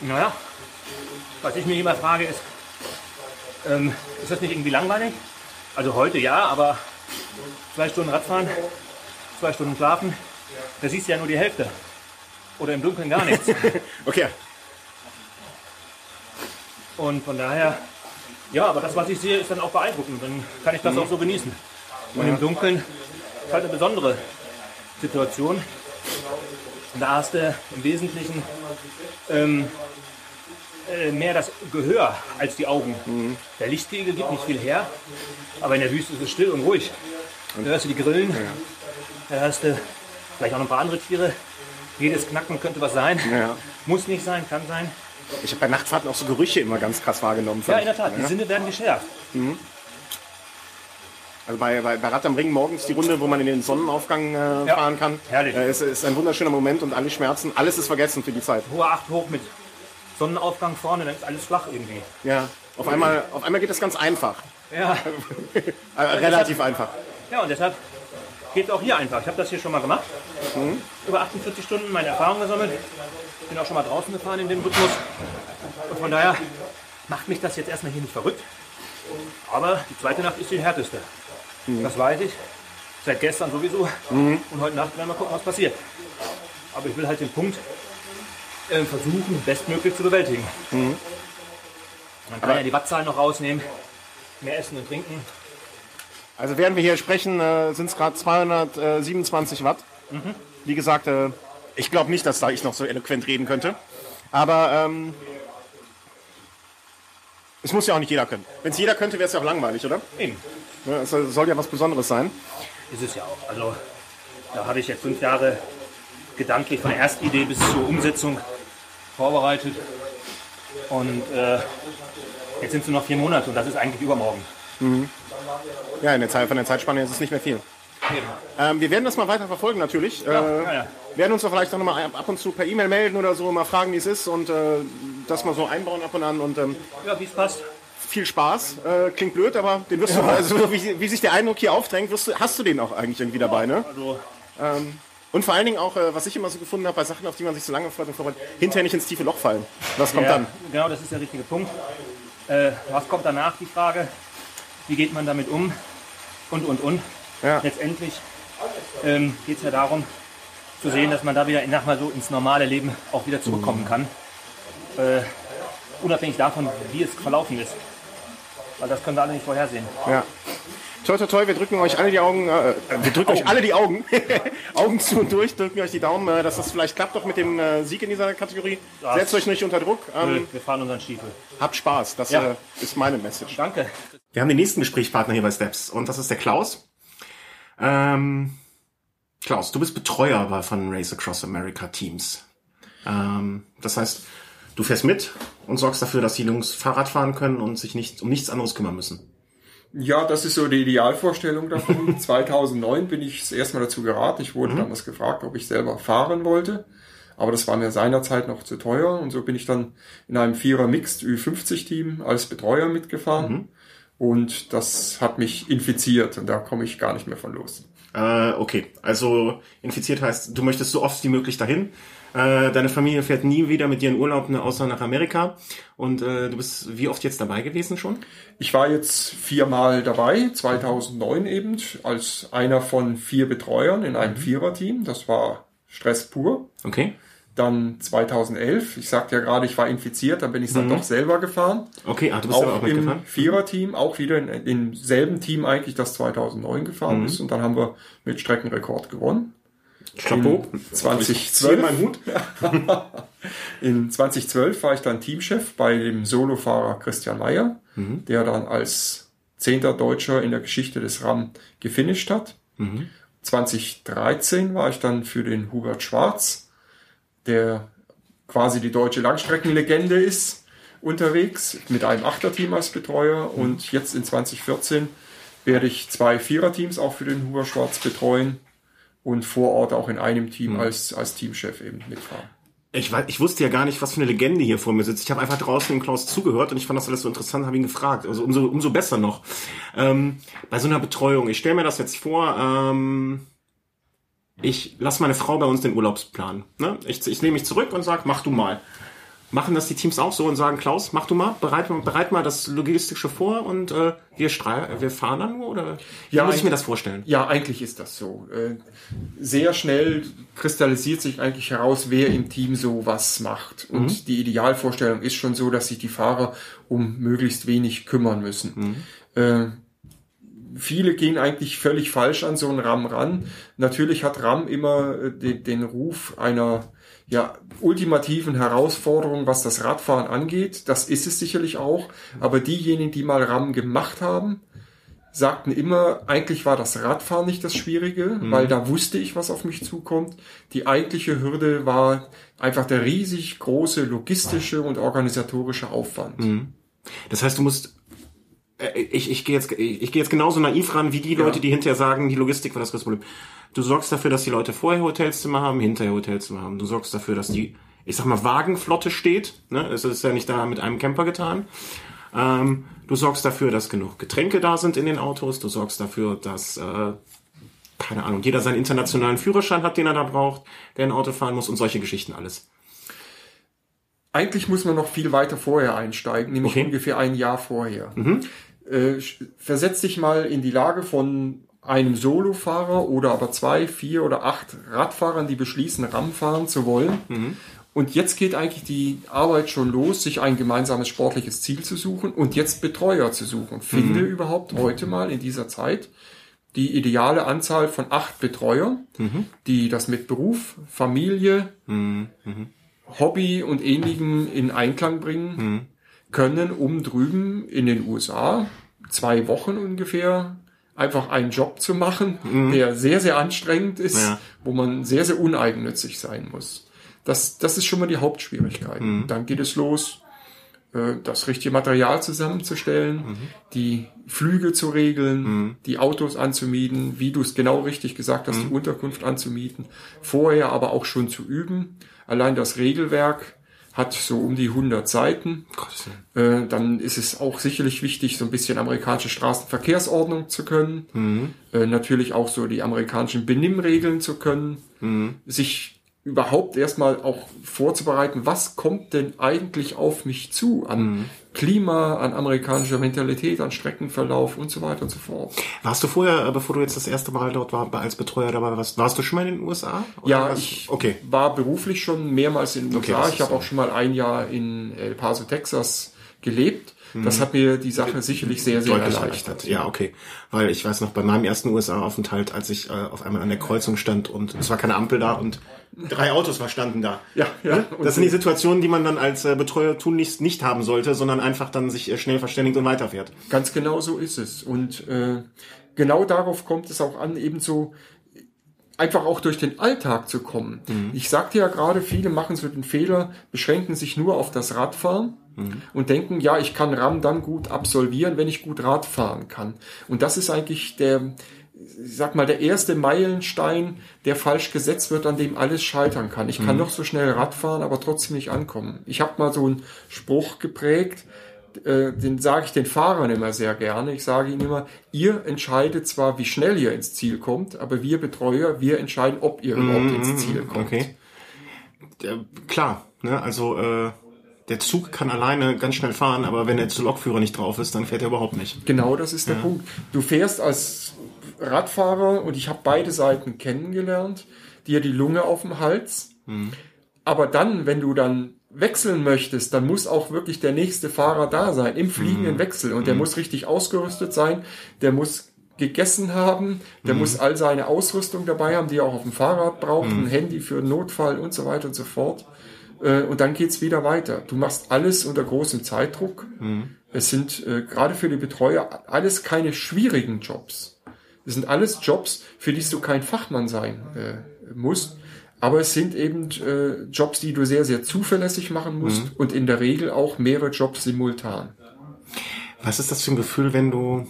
Naja, was ich mich immer frage ist, ähm, ist das nicht irgendwie langweilig? Also heute ja, aber zwei Stunden Radfahren, zwei Stunden schlafen, da siehst du ja nur die Hälfte. Oder im Dunkeln gar nichts. (laughs)
Okay.
Und von daher, ja, aber das, was ich sehe, ist dann auch beeindruckend. Dann kann ich das auch so genießen. Und im Dunkeln ist halt eine besondere Situation. Und da hast du im Wesentlichen ähm, äh, mehr das Gehör als die Augen. Der Lichtkegel gibt nicht viel her, aber in der Wüste ist es still und ruhig. Da hörst du die Grillen, da hörst du vielleicht auch noch ein paar andere Tiere. Jedes Knacken könnte was sein.
Ja.
Muss nicht sein, kann sein.
Ich habe bei Nachtfahrten auch so Gerüche immer ganz krass wahrgenommen.
Ja, in der. Tat, die Sinne werden geschärft.
Also bei, bei, bei Rad am Ring morgens die Runde, wo man in den Sonnenaufgang äh,
Ja,
fahren kann.
herrlich.
Äh, es ist ein wunderschöner Moment und alle Schmerzen, alles ist vergessen für die Zeit.
Hohe Acht hoch mit Sonnenaufgang vorne, dann ist alles flach irgendwie.
Ja, auf einmal, auf einmal geht das ganz einfach.
Ja, (laughs)
Äh, relativ einfach.
ja und deshalb geht es auch hier einfach. Ich habe das hier schon mal gemacht. Über 48 Stunden meine Erfahrung gesammelt. Bin auch schon mal draußen gefahren in dem Rhythmus. Und von daher macht mich das jetzt erstmal hier nicht verrückt. Aber die zweite Nacht ist die härteste. Das weiß ich. Seit gestern sowieso. Und heute Nacht werden wir gucken, was passiert. Aber ich will halt den Punkt äh, versuchen, bestmöglich zu bewältigen. Man kann ja die Wattzahlen noch rausnehmen. Mehr essen und trinken.
Also während wir hier sprechen, äh, sind es gerade 227 Watt. Wie gesagt, äh, ich glaube nicht, dass da ich noch so eloquent reden könnte. Aber ähm, es muss ja auch nicht jeder können. Wenn es jeder könnte, wäre es ja auch langweilig, oder?
Eben.
Ja, Es soll ja was Besonderes sein.
Ist es ja auch. Also da habe ich jetzt fünf Jahre gedanklich von der ersten Idee bis zur Umsetzung vorbereitet. Und äh, jetzt sind es nur noch vier Monate und das ist eigentlich übermorgen.
Ja, in der Zeit, von der Zeitspanne ist es nicht mehr viel. Ähm, wir werden das mal weiter verfolgen natürlich. äh,
ja, ja.
Werden uns doch vielleicht auch nochmal ab und zu per E-Mail melden oder so, mal fragen, wie es ist und äh, das mal so einbauen ab und an. Und ähm,
Ja, wie es passt.
viel Spaß. Äh, klingt blöd, aber den wirst du, (laughs) also wie, wie sich der Eindruck hier aufdrängt, wirst du, hast du den auch eigentlich irgendwie dabei, ne?
Also
Und vor allen Dingen auch, äh, was ich immer so gefunden habe, bei Sachen, auf die man sich so lange freut und vorbereitet, hinterher nicht ins tiefe Loch fallen. Was kommt
ja,
dann?
Genau, das ist der richtige Punkt. Äh, was kommt danach? Die Frage, wie geht man damit um? Und, und, und.
Ja.
Letztendlich ähm, geht es ja darum, zu sehen, dass man da wieder nach mal so ins normale Leben auch wieder zurückkommen kann. Äh, unabhängig davon, wie es verlaufen ist. Weil das können wir alle nicht vorhersehen.
Ja. Toi, toi, toi, wir drücken euch alle die Augen, äh, wir drücken euch alle die Augen, (laughs) Augen zu und durch, drücken euch die Daumen, äh, dass das vielleicht klappt doch mit dem äh, Sieg in dieser Kategorie.
Ja.
Setzt euch nicht unter Druck, ähm,
Wir fahren unseren Stiefel.
habt Spaß, das
Ja.
äh, ist meine Message.
Danke.
Wir haben den nächsten Gesprächspartner hier bei Steps und das ist der Klaus. Ähm, Klaus, du bist Betreuer bei- von Race Across America Teams. Ähm, das heißt, du fährst mit und sorgst dafür, dass die Jungs Fahrrad fahren können und sich nicht um nichts anderes kümmern müssen.
Ja, das ist so die Idealvorstellung davon. (laughs) 2009 bin ich das erste Mal dazu geraten. Ich wurde damals gefragt, ob ich selber fahren wollte. Aber das war mir seinerzeit noch zu teuer. Und so bin ich dann in einem Vierer Mixed Ü50-Team als Betreuer mitgefahren. Und das hat mich infiziert. Und da komme ich gar nicht mehr von los.
Äh, okay, also infiziert heißt, du möchtest so oft wie möglich dahin. Äh, deine Familie fährt nie wieder mit dir in Urlaub ne, außer nach Amerika. Und äh, du bist wie oft jetzt dabei gewesen schon?
Ich war jetzt viermal dabei, 2009 eben, als einer von vier Betreuern in einem Viererteam. Das war Stress pur.
Okay.
Dann 2011, ich sagte ja gerade, ich war infiziert, dann bin ich dann doch selber gefahren.
Okay, ah, du bist aber auch
Auch im. Viererteam, auch wieder in, im selben Team eigentlich, das 2009 gefahren ist. Und dann haben wir mit Streckenrekord gewonnen.
Chapeau.
In
Zieh
2012,
meinen Hut. (laughs)
in 2012 war ich dann Teamchef bei dem Solofahrer Christian Meyer, der dann als zehnter Deutscher in der Geschichte des RAM gefinisht hat. 2013 war ich dann für den Hubert Schwarz, der quasi die deutsche Langstreckenlegende ist, unterwegs mit einem Achterteam als Betreuer. Und jetzt in 2014 werde ich zwei Viererteams auch für den Hubert Schwarz betreuen und vor Ort auch in einem Team als, als Teamchef eben mitfahren.
Ich, weiß, ich wusste ja gar nicht, was für eine Legende hier vor mir sitzt. Ich habe einfach draußen dem Klaus zugehört und ich fand das alles so interessant, habe ihn gefragt. Also umso, umso besser noch. Ähm, bei so einer Betreuung, ich stelle mir das jetzt vor, ähm, ich lasse meine Frau bei uns den Urlaubsplan. Ne? Ich, ich nehme mich zurück und sage, mach du mal. Machen das die Teams auch so und sagen, Klaus, mach du mal, bereit, bereit mal das Logistische vor und äh, wir, wir fahren dann nur? Oder wie
Ja,
muss ich mir das vorstellen?
Ja, eigentlich ist das so. Äh, Sehr schnell kristallisiert sich eigentlich heraus, wer im Team so was macht. Und die Idealvorstellung ist schon so, dass sich die Fahrer um möglichst wenig kümmern müssen. Äh, Viele gehen eigentlich völlig falsch an so einen RAM ran. Natürlich hat RAM immer äh, den, den Ruf einer ja, ultimativen Herausforderung, was das Radfahren angeht. Das ist es sicherlich auch. Aber diejenigen, die mal RAM gemacht haben, sagten immer, eigentlich war das Radfahren nicht das Schwierige, weil da wusste ich, was auf mich zukommt. Die eigentliche Hürde war einfach der riesig große logistische und organisatorische Aufwand.
Das heißt, du musst. äh, Ich, ich gehe jetzt, ich, ich gehe jetzt genauso naiv ran wie die Leute, die hinterher sagen, die Logistik war das größte Problem. Du sorgst dafür, dass die Leute vorher Hotelzimmer haben, hinterher Hotelzimmer haben. Du sorgst dafür, dass die ich sag mal, Wagenflotte steht. Ne? Es ist ja nicht da mit einem Camper getan. Ähm, du sorgst dafür, dass genug Getränke da sind in den Autos. Du sorgst dafür, dass, äh, keine Ahnung, jeder seinen internationalen Führerschein hat, den er da braucht, der ein Auto fahren muss und solche Geschichten alles.
Eigentlich muss man noch viel weiter vorher einsteigen, nämlich
Okay.
ungefähr ein Jahr vorher. Äh, sch- versetz dich mal in die Lage von einem Solofahrer oder aber zwei, vier oder acht Radfahrern, die beschließen, RAM fahren zu wollen. Und jetzt geht eigentlich die Arbeit schon los, sich ein gemeinsames sportliches Ziel zu suchen und jetzt Betreuer zu suchen. Finde überhaupt heute mal in dieser Zeit die ideale Anzahl von acht Betreuern, die das mit Beruf, Familie, Hobby und ähnlichem in Einklang bringen können, um drüben in den USA zwei Wochen ungefähr einfach einen Job zu machen, der sehr, sehr anstrengend ist,
Ja.
wo man sehr, sehr uneigennützig sein muss. Das, das ist schon mal die Hauptschwierigkeit. Dann geht es los, äh, das richtige Material zusammenzustellen, die Flüge zu regeln, die Autos anzumieten, wie du es genau richtig gesagt hast, die Unterkunft anzumieten, vorher aber auch schon zu üben. Allein das Regelwerk hat so um die 100 Seiten. Äh, dann ist es auch sicherlich wichtig, so ein bisschen amerikanische Straßenverkehrsordnung zu können. Äh, natürlich auch so die amerikanischen Benimmregeln zu können. Sich überhaupt erstmal auch vorzubereiten, was kommt denn eigentlich auf mich zu an Klima, an amerikanischer Mentalität, an Streckenverlauf und so weiter und so fort.
Warst du vorher, äh, bevor du jetzt das erste Mal dort war, als Betreuer dabei warst, warst du schon mal in den USA?
Ja,
was?
ich
Okay.
war beruflich schon mehrmals in den
Okay,
USA. ich habe
so.
auch schon mal ein Jahr in El Paso, Texas gelebt. Das hat mir die Sache sicherlich sehr, sehr.
Deutlich
erleichtert.
Ja, okay. Weil ich weiß noch, bei meinem ersten USA-Aufenthalt, als ich äh, auf einmal an der Kreuzung stand und es war keine Ampel da und drei Autos war standen da.
Ja, ja. Und
Das sind die Situationen, die man dann als äh, Betreuer tunlichst nicht haben sollte, sondern einfach dann sich äh, schnell verständigt und weiterfährt.
Ganz genau so ist es. Und äh, genau darauf kommt es auch an, ebenso einfach auch durch den Alltag zu kommen. Ich sagte ja gerade, viele machen so den Fehler, beschränken sich nur auf das Radfahren und denken, ja, ich kann RAM dann gut absolvieren, wenn ich gut Rad fahren kann. Und das ist eigentlich der, ich sag mal, der erste Meilenstein, der falsch gesetzt wird, an dem alles scheitern kann. Ich kann noch so schnell Rad fahren, aber trotzdem nicht ankommen. Ich habe mal so einen Spruch geprägt, äh, den sage ich den Fahrern immer sehr gerne. Ich sage ihnen immer, ihr entscheidet zwar, wie schnell ihr ins Ziel kommt, aber wir Betreuer, wir entscheiden, ob ihr überhaupt ins Ziel kommt.
Okay. Äh, klar, ne? Also äh, der Zug kann alleine ganz schnell fahren, aber wenn der Lokführer nicht drauf ist, dann fährt er überhaupt nicht.
Genau, das ist der Punkt. Du fährst als Radfahrer und ich habe beide Seiten kennengelernt, dir die Lunge auf dem Hals. Aber dann, wenn du dann wechseln möchtest, dann muss auch wirklich der nächste Fahrer da sein, im fliegenden Wechsel. Und der muss richtig ausgerüstet sein, der muss gegessen haben, der muss all seine Ausrüstung dabei haben, die er auch auf dem Fahrrad braucht, ein Handy für Notfall und so weiter und so fort. Äh, Und dann geht's wieder weiter. Du machst alles unter großem Zeitdruck. Es sind äh, gerade für die Betreuer alles keine schwierigen Jobs. Es sind alles Jobs, für die du kein Fachmann sein äh, musst. Aber es sind eben äh, Jobs, die du sehr, sehr zuverlässig machen musst und in der Regel auch mehrere Jobs simultan.
Was ist das für ein Gefühl, wenn du,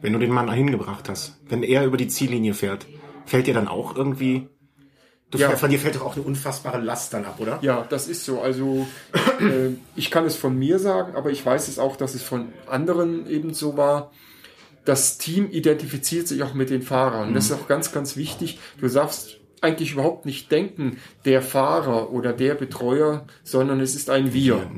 wenn du den Mann dahin gebracht hast? Wenn er über die Ziellinie fährt, fällt dir dann auch irgendwie, du
Ja.
von dir fällt doch auch eine unfassbare Last dann ab, oder?
Ja, das ist so. Also äh, ich kann es von mir sagen, aber ich weiß es auch, dass es von anderen eben so war. Das Team identifiziert sich auch mit den Fahrern. Das ist auch ganz, ganz wichtig. Du darfst eigentlich überhaupt nicht denken, der Fahrer oder der Betreuer, sondern es ist ein Wir.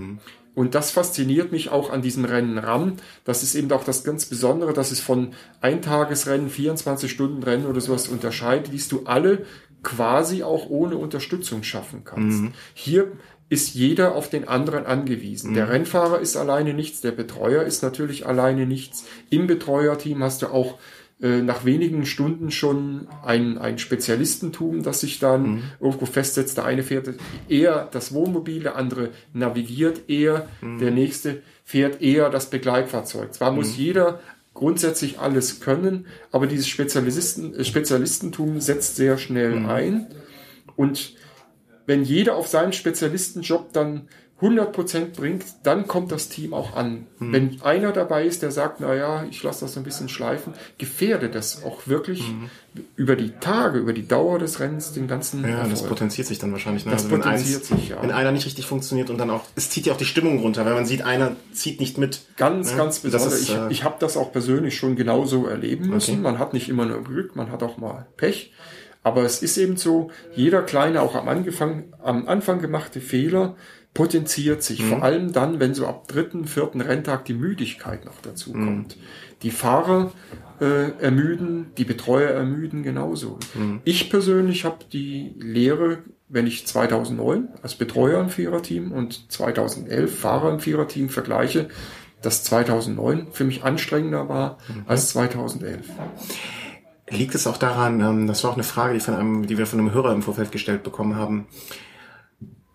Und das fasziniert mich auch an diesem Rennen RAM. Das ist eben auch das ganz Besondere, dass es von Eintagesrennen, 24-Stunden-Rennen oder sowas unterscheidet, die du alle quasi auch ohne Unterstützung schaffen kannst. Hier ist jeder auf den anderen angewiesen. Der Rennfahrer ist alleine nichts, der Betreuer ist natürlich alleine nichts. Im Betreuerteam hast du auch nach wenigen Stunden schon ein, ein Spezialistentum, das sich dann irgendwo festsetzt. Der eine fährt eher das Wohnmobil, der andere navigiert eher, der nächste fährt eher das Begleitfahrzeug. Zwar muss jeder grundsätzlich alles können, aber dieses Spezialisten, äh, Spezialistentum setzt sehr schnell ein. Und wenn jeder auf seinem Spezialistenjob dann 100% bringt, dann kommt das Team auch an.
Mhm.
Wenn einer dabei ist, der sagt, na ja, ich lasse das so ein bisschen schleifen, gefährdet das auch wirklich
Mhm.
über die Tage, über die Dauer des Rennens den ganzen
Ja, das
Erfolg.
potenziert sich dann wahrscheinlich. Ne?
Das
wenn
potenziert
eins,
sich, ja.
Wenn einer nicht richtig funktioniert und dann auch, es zieht ja auch die Stimmung runter, weil man sieht, einer zieht nicht mit.
Ganz,
Ja,
ganz
das
besonders.
ist,
ich
äh,
ich habe das auch persönlich schon genauso erleben müssen.
Okay.
Man hat nicht immer nur Glück, man hat auch mal Pech. Aber es ist eben so, jeder kleine, auch am Anfang, am Anfang gemachte Fehler potenziert sich.
Mhm.
Vor allem dann, wenn so ab dritten, vierten Renntag die Müdigkeit noch dazu
Mhm.
kommt. Die Fahrer äh, ermüden, die Betreuer ermüden genauso.
Mhm.
Ich persönlich habe die Lehre, wenn ich 2009 als Betreuer im Viererteam und 2011 Fahrer im Viererteam vergleiche, dass 2009 für mich anstrengender war
Mhm.
als 2011.
Liegt es auch daran, ähm, das war auch eine Frage, die, von einem, die wir von einem Hörer im Vorfeld gestellt bekommen haben,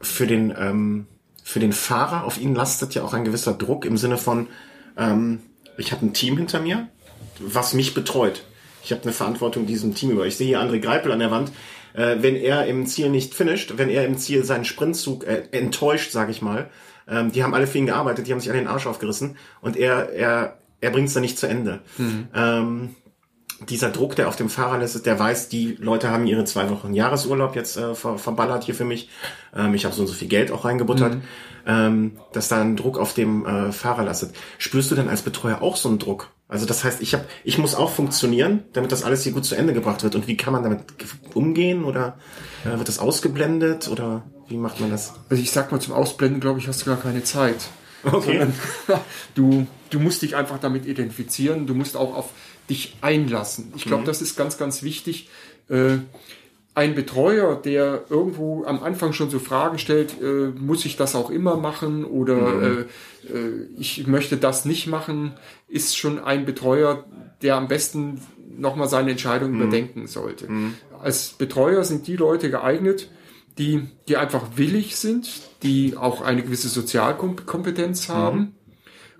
für den, ähm, für den Fahrer, auf ihn lastet ja auch ein gewisser Druck im Sinne von, ähm, ich habe ein Team hinter mir, was mich betreut. Ich habe eine Verantwortung diesem Team über. Ich sehe hier André Greipel an der Wand. Äh, wenn er im Ziel nicht finisht, wenn er im Ziel seinen Sprintzug äh, enttäuscht, sage ich mal, ähm, die haben alle für ihn gearbeitet, die haben sich alle den Arsch aufgerissen und er, er, er bringt es dann nicht zu Ende. Ähm, dieser Druck, der auf dem Fahrer ist, der weiß, die Leute haben ihre zwei Wochen Jahresurlaub jetzt äh, ver verballert hier für mich. Ähm, ich habe so und so viel Geld auch reingebuttert, ähm, dass da ein Druck auf dem äh, Fahrer lastet. Spürst du denn als Betreuer auch so einen Druck? Also das heißt, ich hab, ich muss auch funktionieren, damit das alles hier gut zu Ende gebracht wird. Und wie kann man damit ge- umgehen? Oder äh, wird das ausgeblendet? Oder wie macht man das?
Also ich sag mal, zum Ausblenden, glaube ich, hast du gar keine Zeit.
Okay.
Sondern (laughs) du, du musst dich einfach damit identifizieren, du musst auch auf dich einlassen. Ich glaube, das ist ganz, ganz wichtig. Äh, ein Betreuer, der irgendwo am Anfang schon so Fragen stellt, äh, muss ich das auch immer machen oder äh, äh, ich möchte das nicht machen, ist schon ein Betreuer, der am besten nochmal seine Entscheidung überdenken sollte. Als Betreuer sind die Leute geeignet, die, die einfach willig sind, die auch eine gewisse Sozialkompetenz haben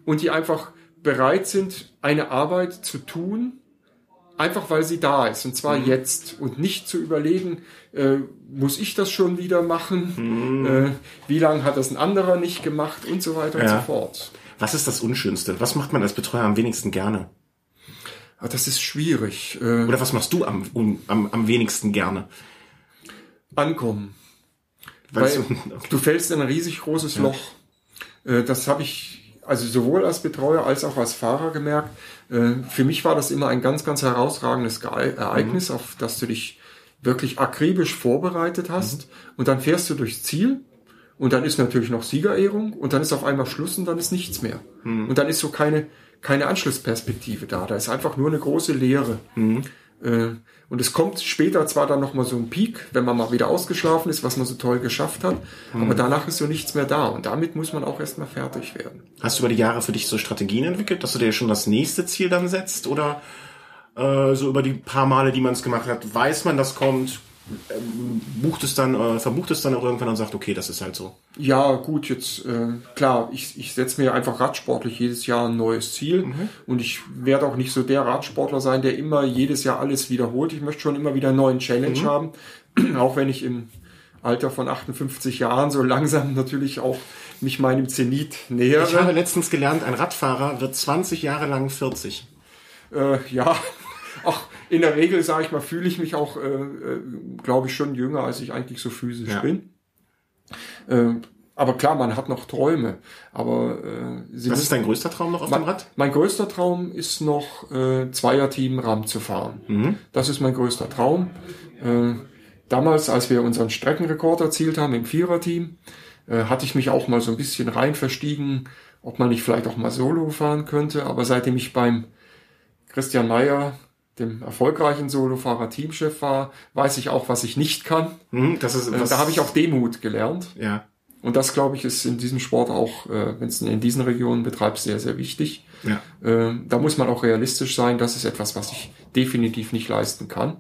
und die einfach bereit sind, eine Arbeit zu tun, einfach weil sie da ist, und zwar jetzt. Und nicht zu überlegen, äh, muss ich das schon wieder machen? Äh, wie lange hat das ein anderer nicht gemacht? Und so weiter und
Ja.
so fort.
Was ist das Unschönste? Was macht man als Betreuer am wenigsten gerne?
Aber das ist schwierig. Äh,
Oder was machst du am, um, am, am wenigsten gerne?
ankommen. Weil
so- (laughs)
du fällst in ein riesig großes Loch. Äh, Das habe ich also sowohl als Betreuer als auch als Fahrer gemerkt. Äh, Für mich war das immer ein ganz, ganz herausragendes Ge- Ereignis, auf das du dich wirklich akribisch vorbereitet hast. Und dann fährst du durchs Ziel und dann ist natürlich noch Siegerehrung und dann ist auf einmal Schluss und dann ist nichts mehr. Und dann ist so keine, keine Anschlussperspektive da. Da ist einfach nur eine große Leere. Äh, Und es kommt später zwar dann nochmal so ein Peak, wenn man mal wieder ausgeschlafen ist, was man so toll geschafft hat, aber danach ist so nichts mehr da. Und damit muss man auch erstmal fertig werden.
Hast du über die Jahre für dich so Strategien entwickelt, dass du dir schon das nächste Ziel dann setzt? Oder äh, so über die paar Male, die man es gemacht hat, weiß man, das kommt, bucht es dann, äh, verbucht es dann auch irgendwann und sagt, okay, das ist halt so.
Ja, gut, jetzt äh, klar, ich, ich setze mir einfach radsportlich jedes Jahr ein neues Ziel und ich werde auch nicht so der Radsportler sein, der immer jedes Jahr alles wiederholt. Ich möchte schon immer wieder einen neuen Challenge haben, (clears throat) auch wenn ich im Alter von 58 Jahren so langsam natürlich auch mich meinem Zenit nähere.
Ich habe letztens gelernt, ein Radfahrer wird 20 Jahre lang 40.
Äh, ja, ach, in der Regel, sage ich mal, fühle ich mich auch, äh, äh, glaube ich, schon jünger, als ich eigentlich so physisch
Ja.
bin. Äh, aber klar, man hat noch Träume. Aber äh, sie
Was ist dein größter Traum noch auf dem
mein,
Rad?
mein größter Traum ist noch äh, Zweierteam RAM zu fahren.
Mhm.
Das ist mein größter Traum. Äh, damals, als wir unseren Streckenrekord erzielt haben im Viererteam, äh, hatte ich mich auch mal so ein bisschen rein verstiegen, ob man nicht vielleicht auch mal Solo fahren könnte. Aber seitdem ich beim Christian Meyer, dem erfolgreichen Solofahrer Teamchef war, weiß ich auch, was ich nicht kann.
Hm, das ist,
Äh,
was,
da habe ich auch Demut gelernt.
Ja,
Und das, glaube ich, ist in diesem Sport auch, äh, wenn es in diesen Regionen betreibst, sehr, sehr wichtig.
ja.
Äh, da muss man auch realistisch sein. Das ist etwas, was ich definitiv nicht leisten kann.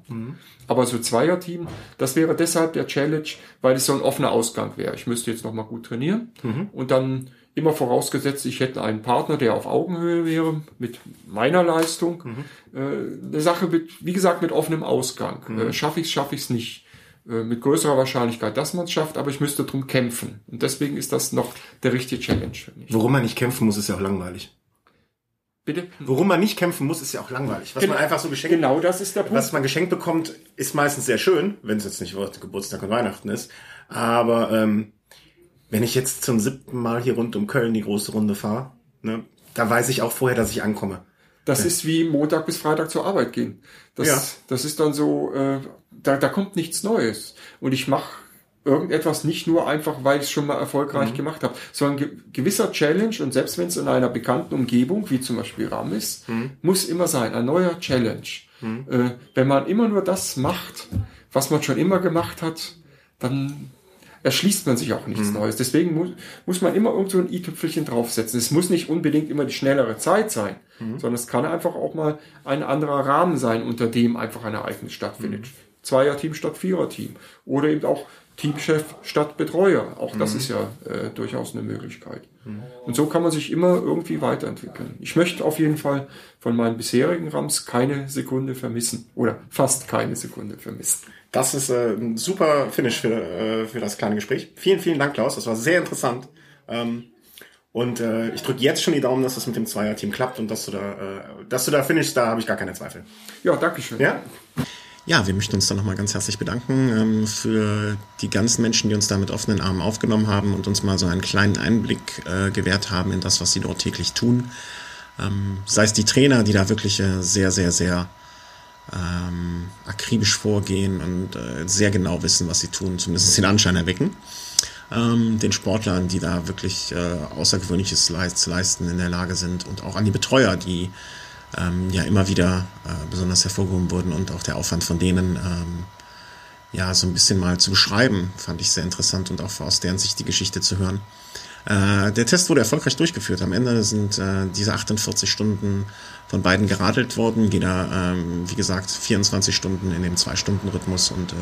Aber so Zweierteam, das wäre deshalb der Challenge, weil es so ein offener Ausgang wäre. Ich müsste jetzt noch mal gut trainieren und dann immer vorausgesetzt, ich hätte einen Partner, der auf Augenhöhe wäre mit meiner Leistung. Äh, eine Sache mit, wie gesagt, mit offenem Ausgang. Äh, schaffe ich es, schaffe ich es nicht. äh, mit größerer Wahrscheinlichkeit, dass man es schafft, aber ich müsste drum kämpfen. Und deswegen ist das noch der richtige Challenge für mich.
Worum man nicht kämpfen muss, ist ja auch langweilig.
Bitte?
Worum man nicht kämpfen muss, ist ja auch langweilig. Was
Genau.
man einfach so geschenkt
Genau, das ist der Punkt.
Was man geschenkt bekommt, ist meistens sehr schön, wenn es jetzt nicht Geburtstag und Weihnachten ist. Aber ähm, wenn ich jetzt zum siebten Mal hier rund um Köln die große Runde fahre, ne, da weiß ich auch vorher, dass ich ankomme.
Das ist wie Montag bis Freitag zur Arbeit gehen. Das,
Ja.
das ist dann so, äh, da, da kommt nichts Neues. Und ich mache irgendetwas nicht nur einfach, weil ich es schon mal erfolgreich
Mhm.
gemacht habe, sondern ge gewisser Challenge und selbst wenn es in einer bekannten Umgebung, wie zum Beispiel RAM ist,
Mhm.
muss immer sein, ein neuer Challenge. Äh, wenn man immer nur das macht, was man schon immer gemacht hat, dann erschließt man sich auch
Mhm.
nichts Neues. Deswegen muss, muss man immer irgend so ein i-Tüpfelchen draufsetzen. Es muss nicht unbedingt immer die schnellere Zeit sein,
Mhm.
sondern es kann einfach auch mal ein anderer Rahmen sein, unter dem einfach ein Ereignis stattfindet.
Mhm.
Zweier-Team statt Vierer-Team. Oder eben auch Teamchef statt Betreuer. Auch das
Mhm.
ist ja äh, durchaus eine Möglichkeit. Und so kann man sich immer irgendwie weiterentwickeln. Ich möchte auf jeden Fall von meinen bisherigen Rams keine Sekunde vermissen. Oder fast keine Sekunde vermissen.
Das ist äh, ein super Finish für, äh, für das kleine Gespräch. Vielen, vielen Dank, Klaus. Das war sehr interessant. Ähm, und äh, ich drücke jetzt schon die Daumen, dass das mit dem Zweierteam klappt und dass du da, äh, dass du da finishst, da habe ich gar keine Zweifel.
Ja, Dankeschön.
Ja? Ja, wir möchten uns dann nochmal ganz herzlich bedanken ähm, für die ganzen Menschen, die uns da mit offenen Armen aufgenommen haben und uns mal so einen kleinen Einblick äh, gewährt haben in das, was sie dort täglich tun. Ähm, sei es die Trainer, die da wirklich äh, sehr, sehr, sehr ähm, akribisch vorgehen und äh, sehr genau wissen, was sie tun, zumindest den Anschein erwecken. Ähm, den Sportlern, die da wirklich äh, Außergewöhnliches leist, zu leisten in der Lage sind und auch an die Betreuer, die ähm, ja immer wieder äh, besonders hervorgehoben wurden und auch der Aufwand von denen ähm, ja so ein bisschen mal zu beschreiben, fand ich sehr interessant und auch aus deren Sicht die Geschichte zu hören. Äh, der Test wurde erfolgreich durchgeführt. Am Ende sind äh, diese 48 Stunden von beiden geradelt worden. Jeder, ähm, wie gesagt, 24 Stunden in dem Zwei-Stunden-Rhythmus und äh,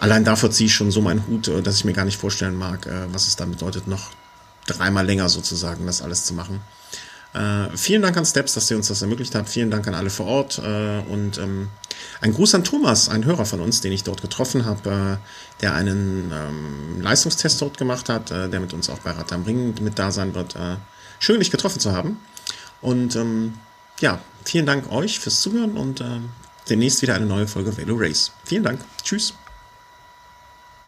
allein davor ziehe ich schon so meinen Hut, äh, dass ich mir gar nicht vorstellen mag, äh, was es dann bedeutet, noch dreimal länger sozusagen das alles zu machen. Äh, vielen Dank an Steps, dass ihr uns das ermöglicht habt. Vielen Dank an alle vor Ort. Äh, und ähm, ein Gruß an Thomas, ein Hörer von uns, den ich dort getroffen habe, äh, der einen ähm, Leistungstest dort gemacht hat, äh, der mit uns auch bei Rad am Ring mit da sein wird. Äh, schön, dich getroffen zu haben. Und ähm, ja, vielen Dank euch fürs Zuhören und äh, demnächst wieder eine neue Folge Velo Race. Vielen Dank. Tschüss.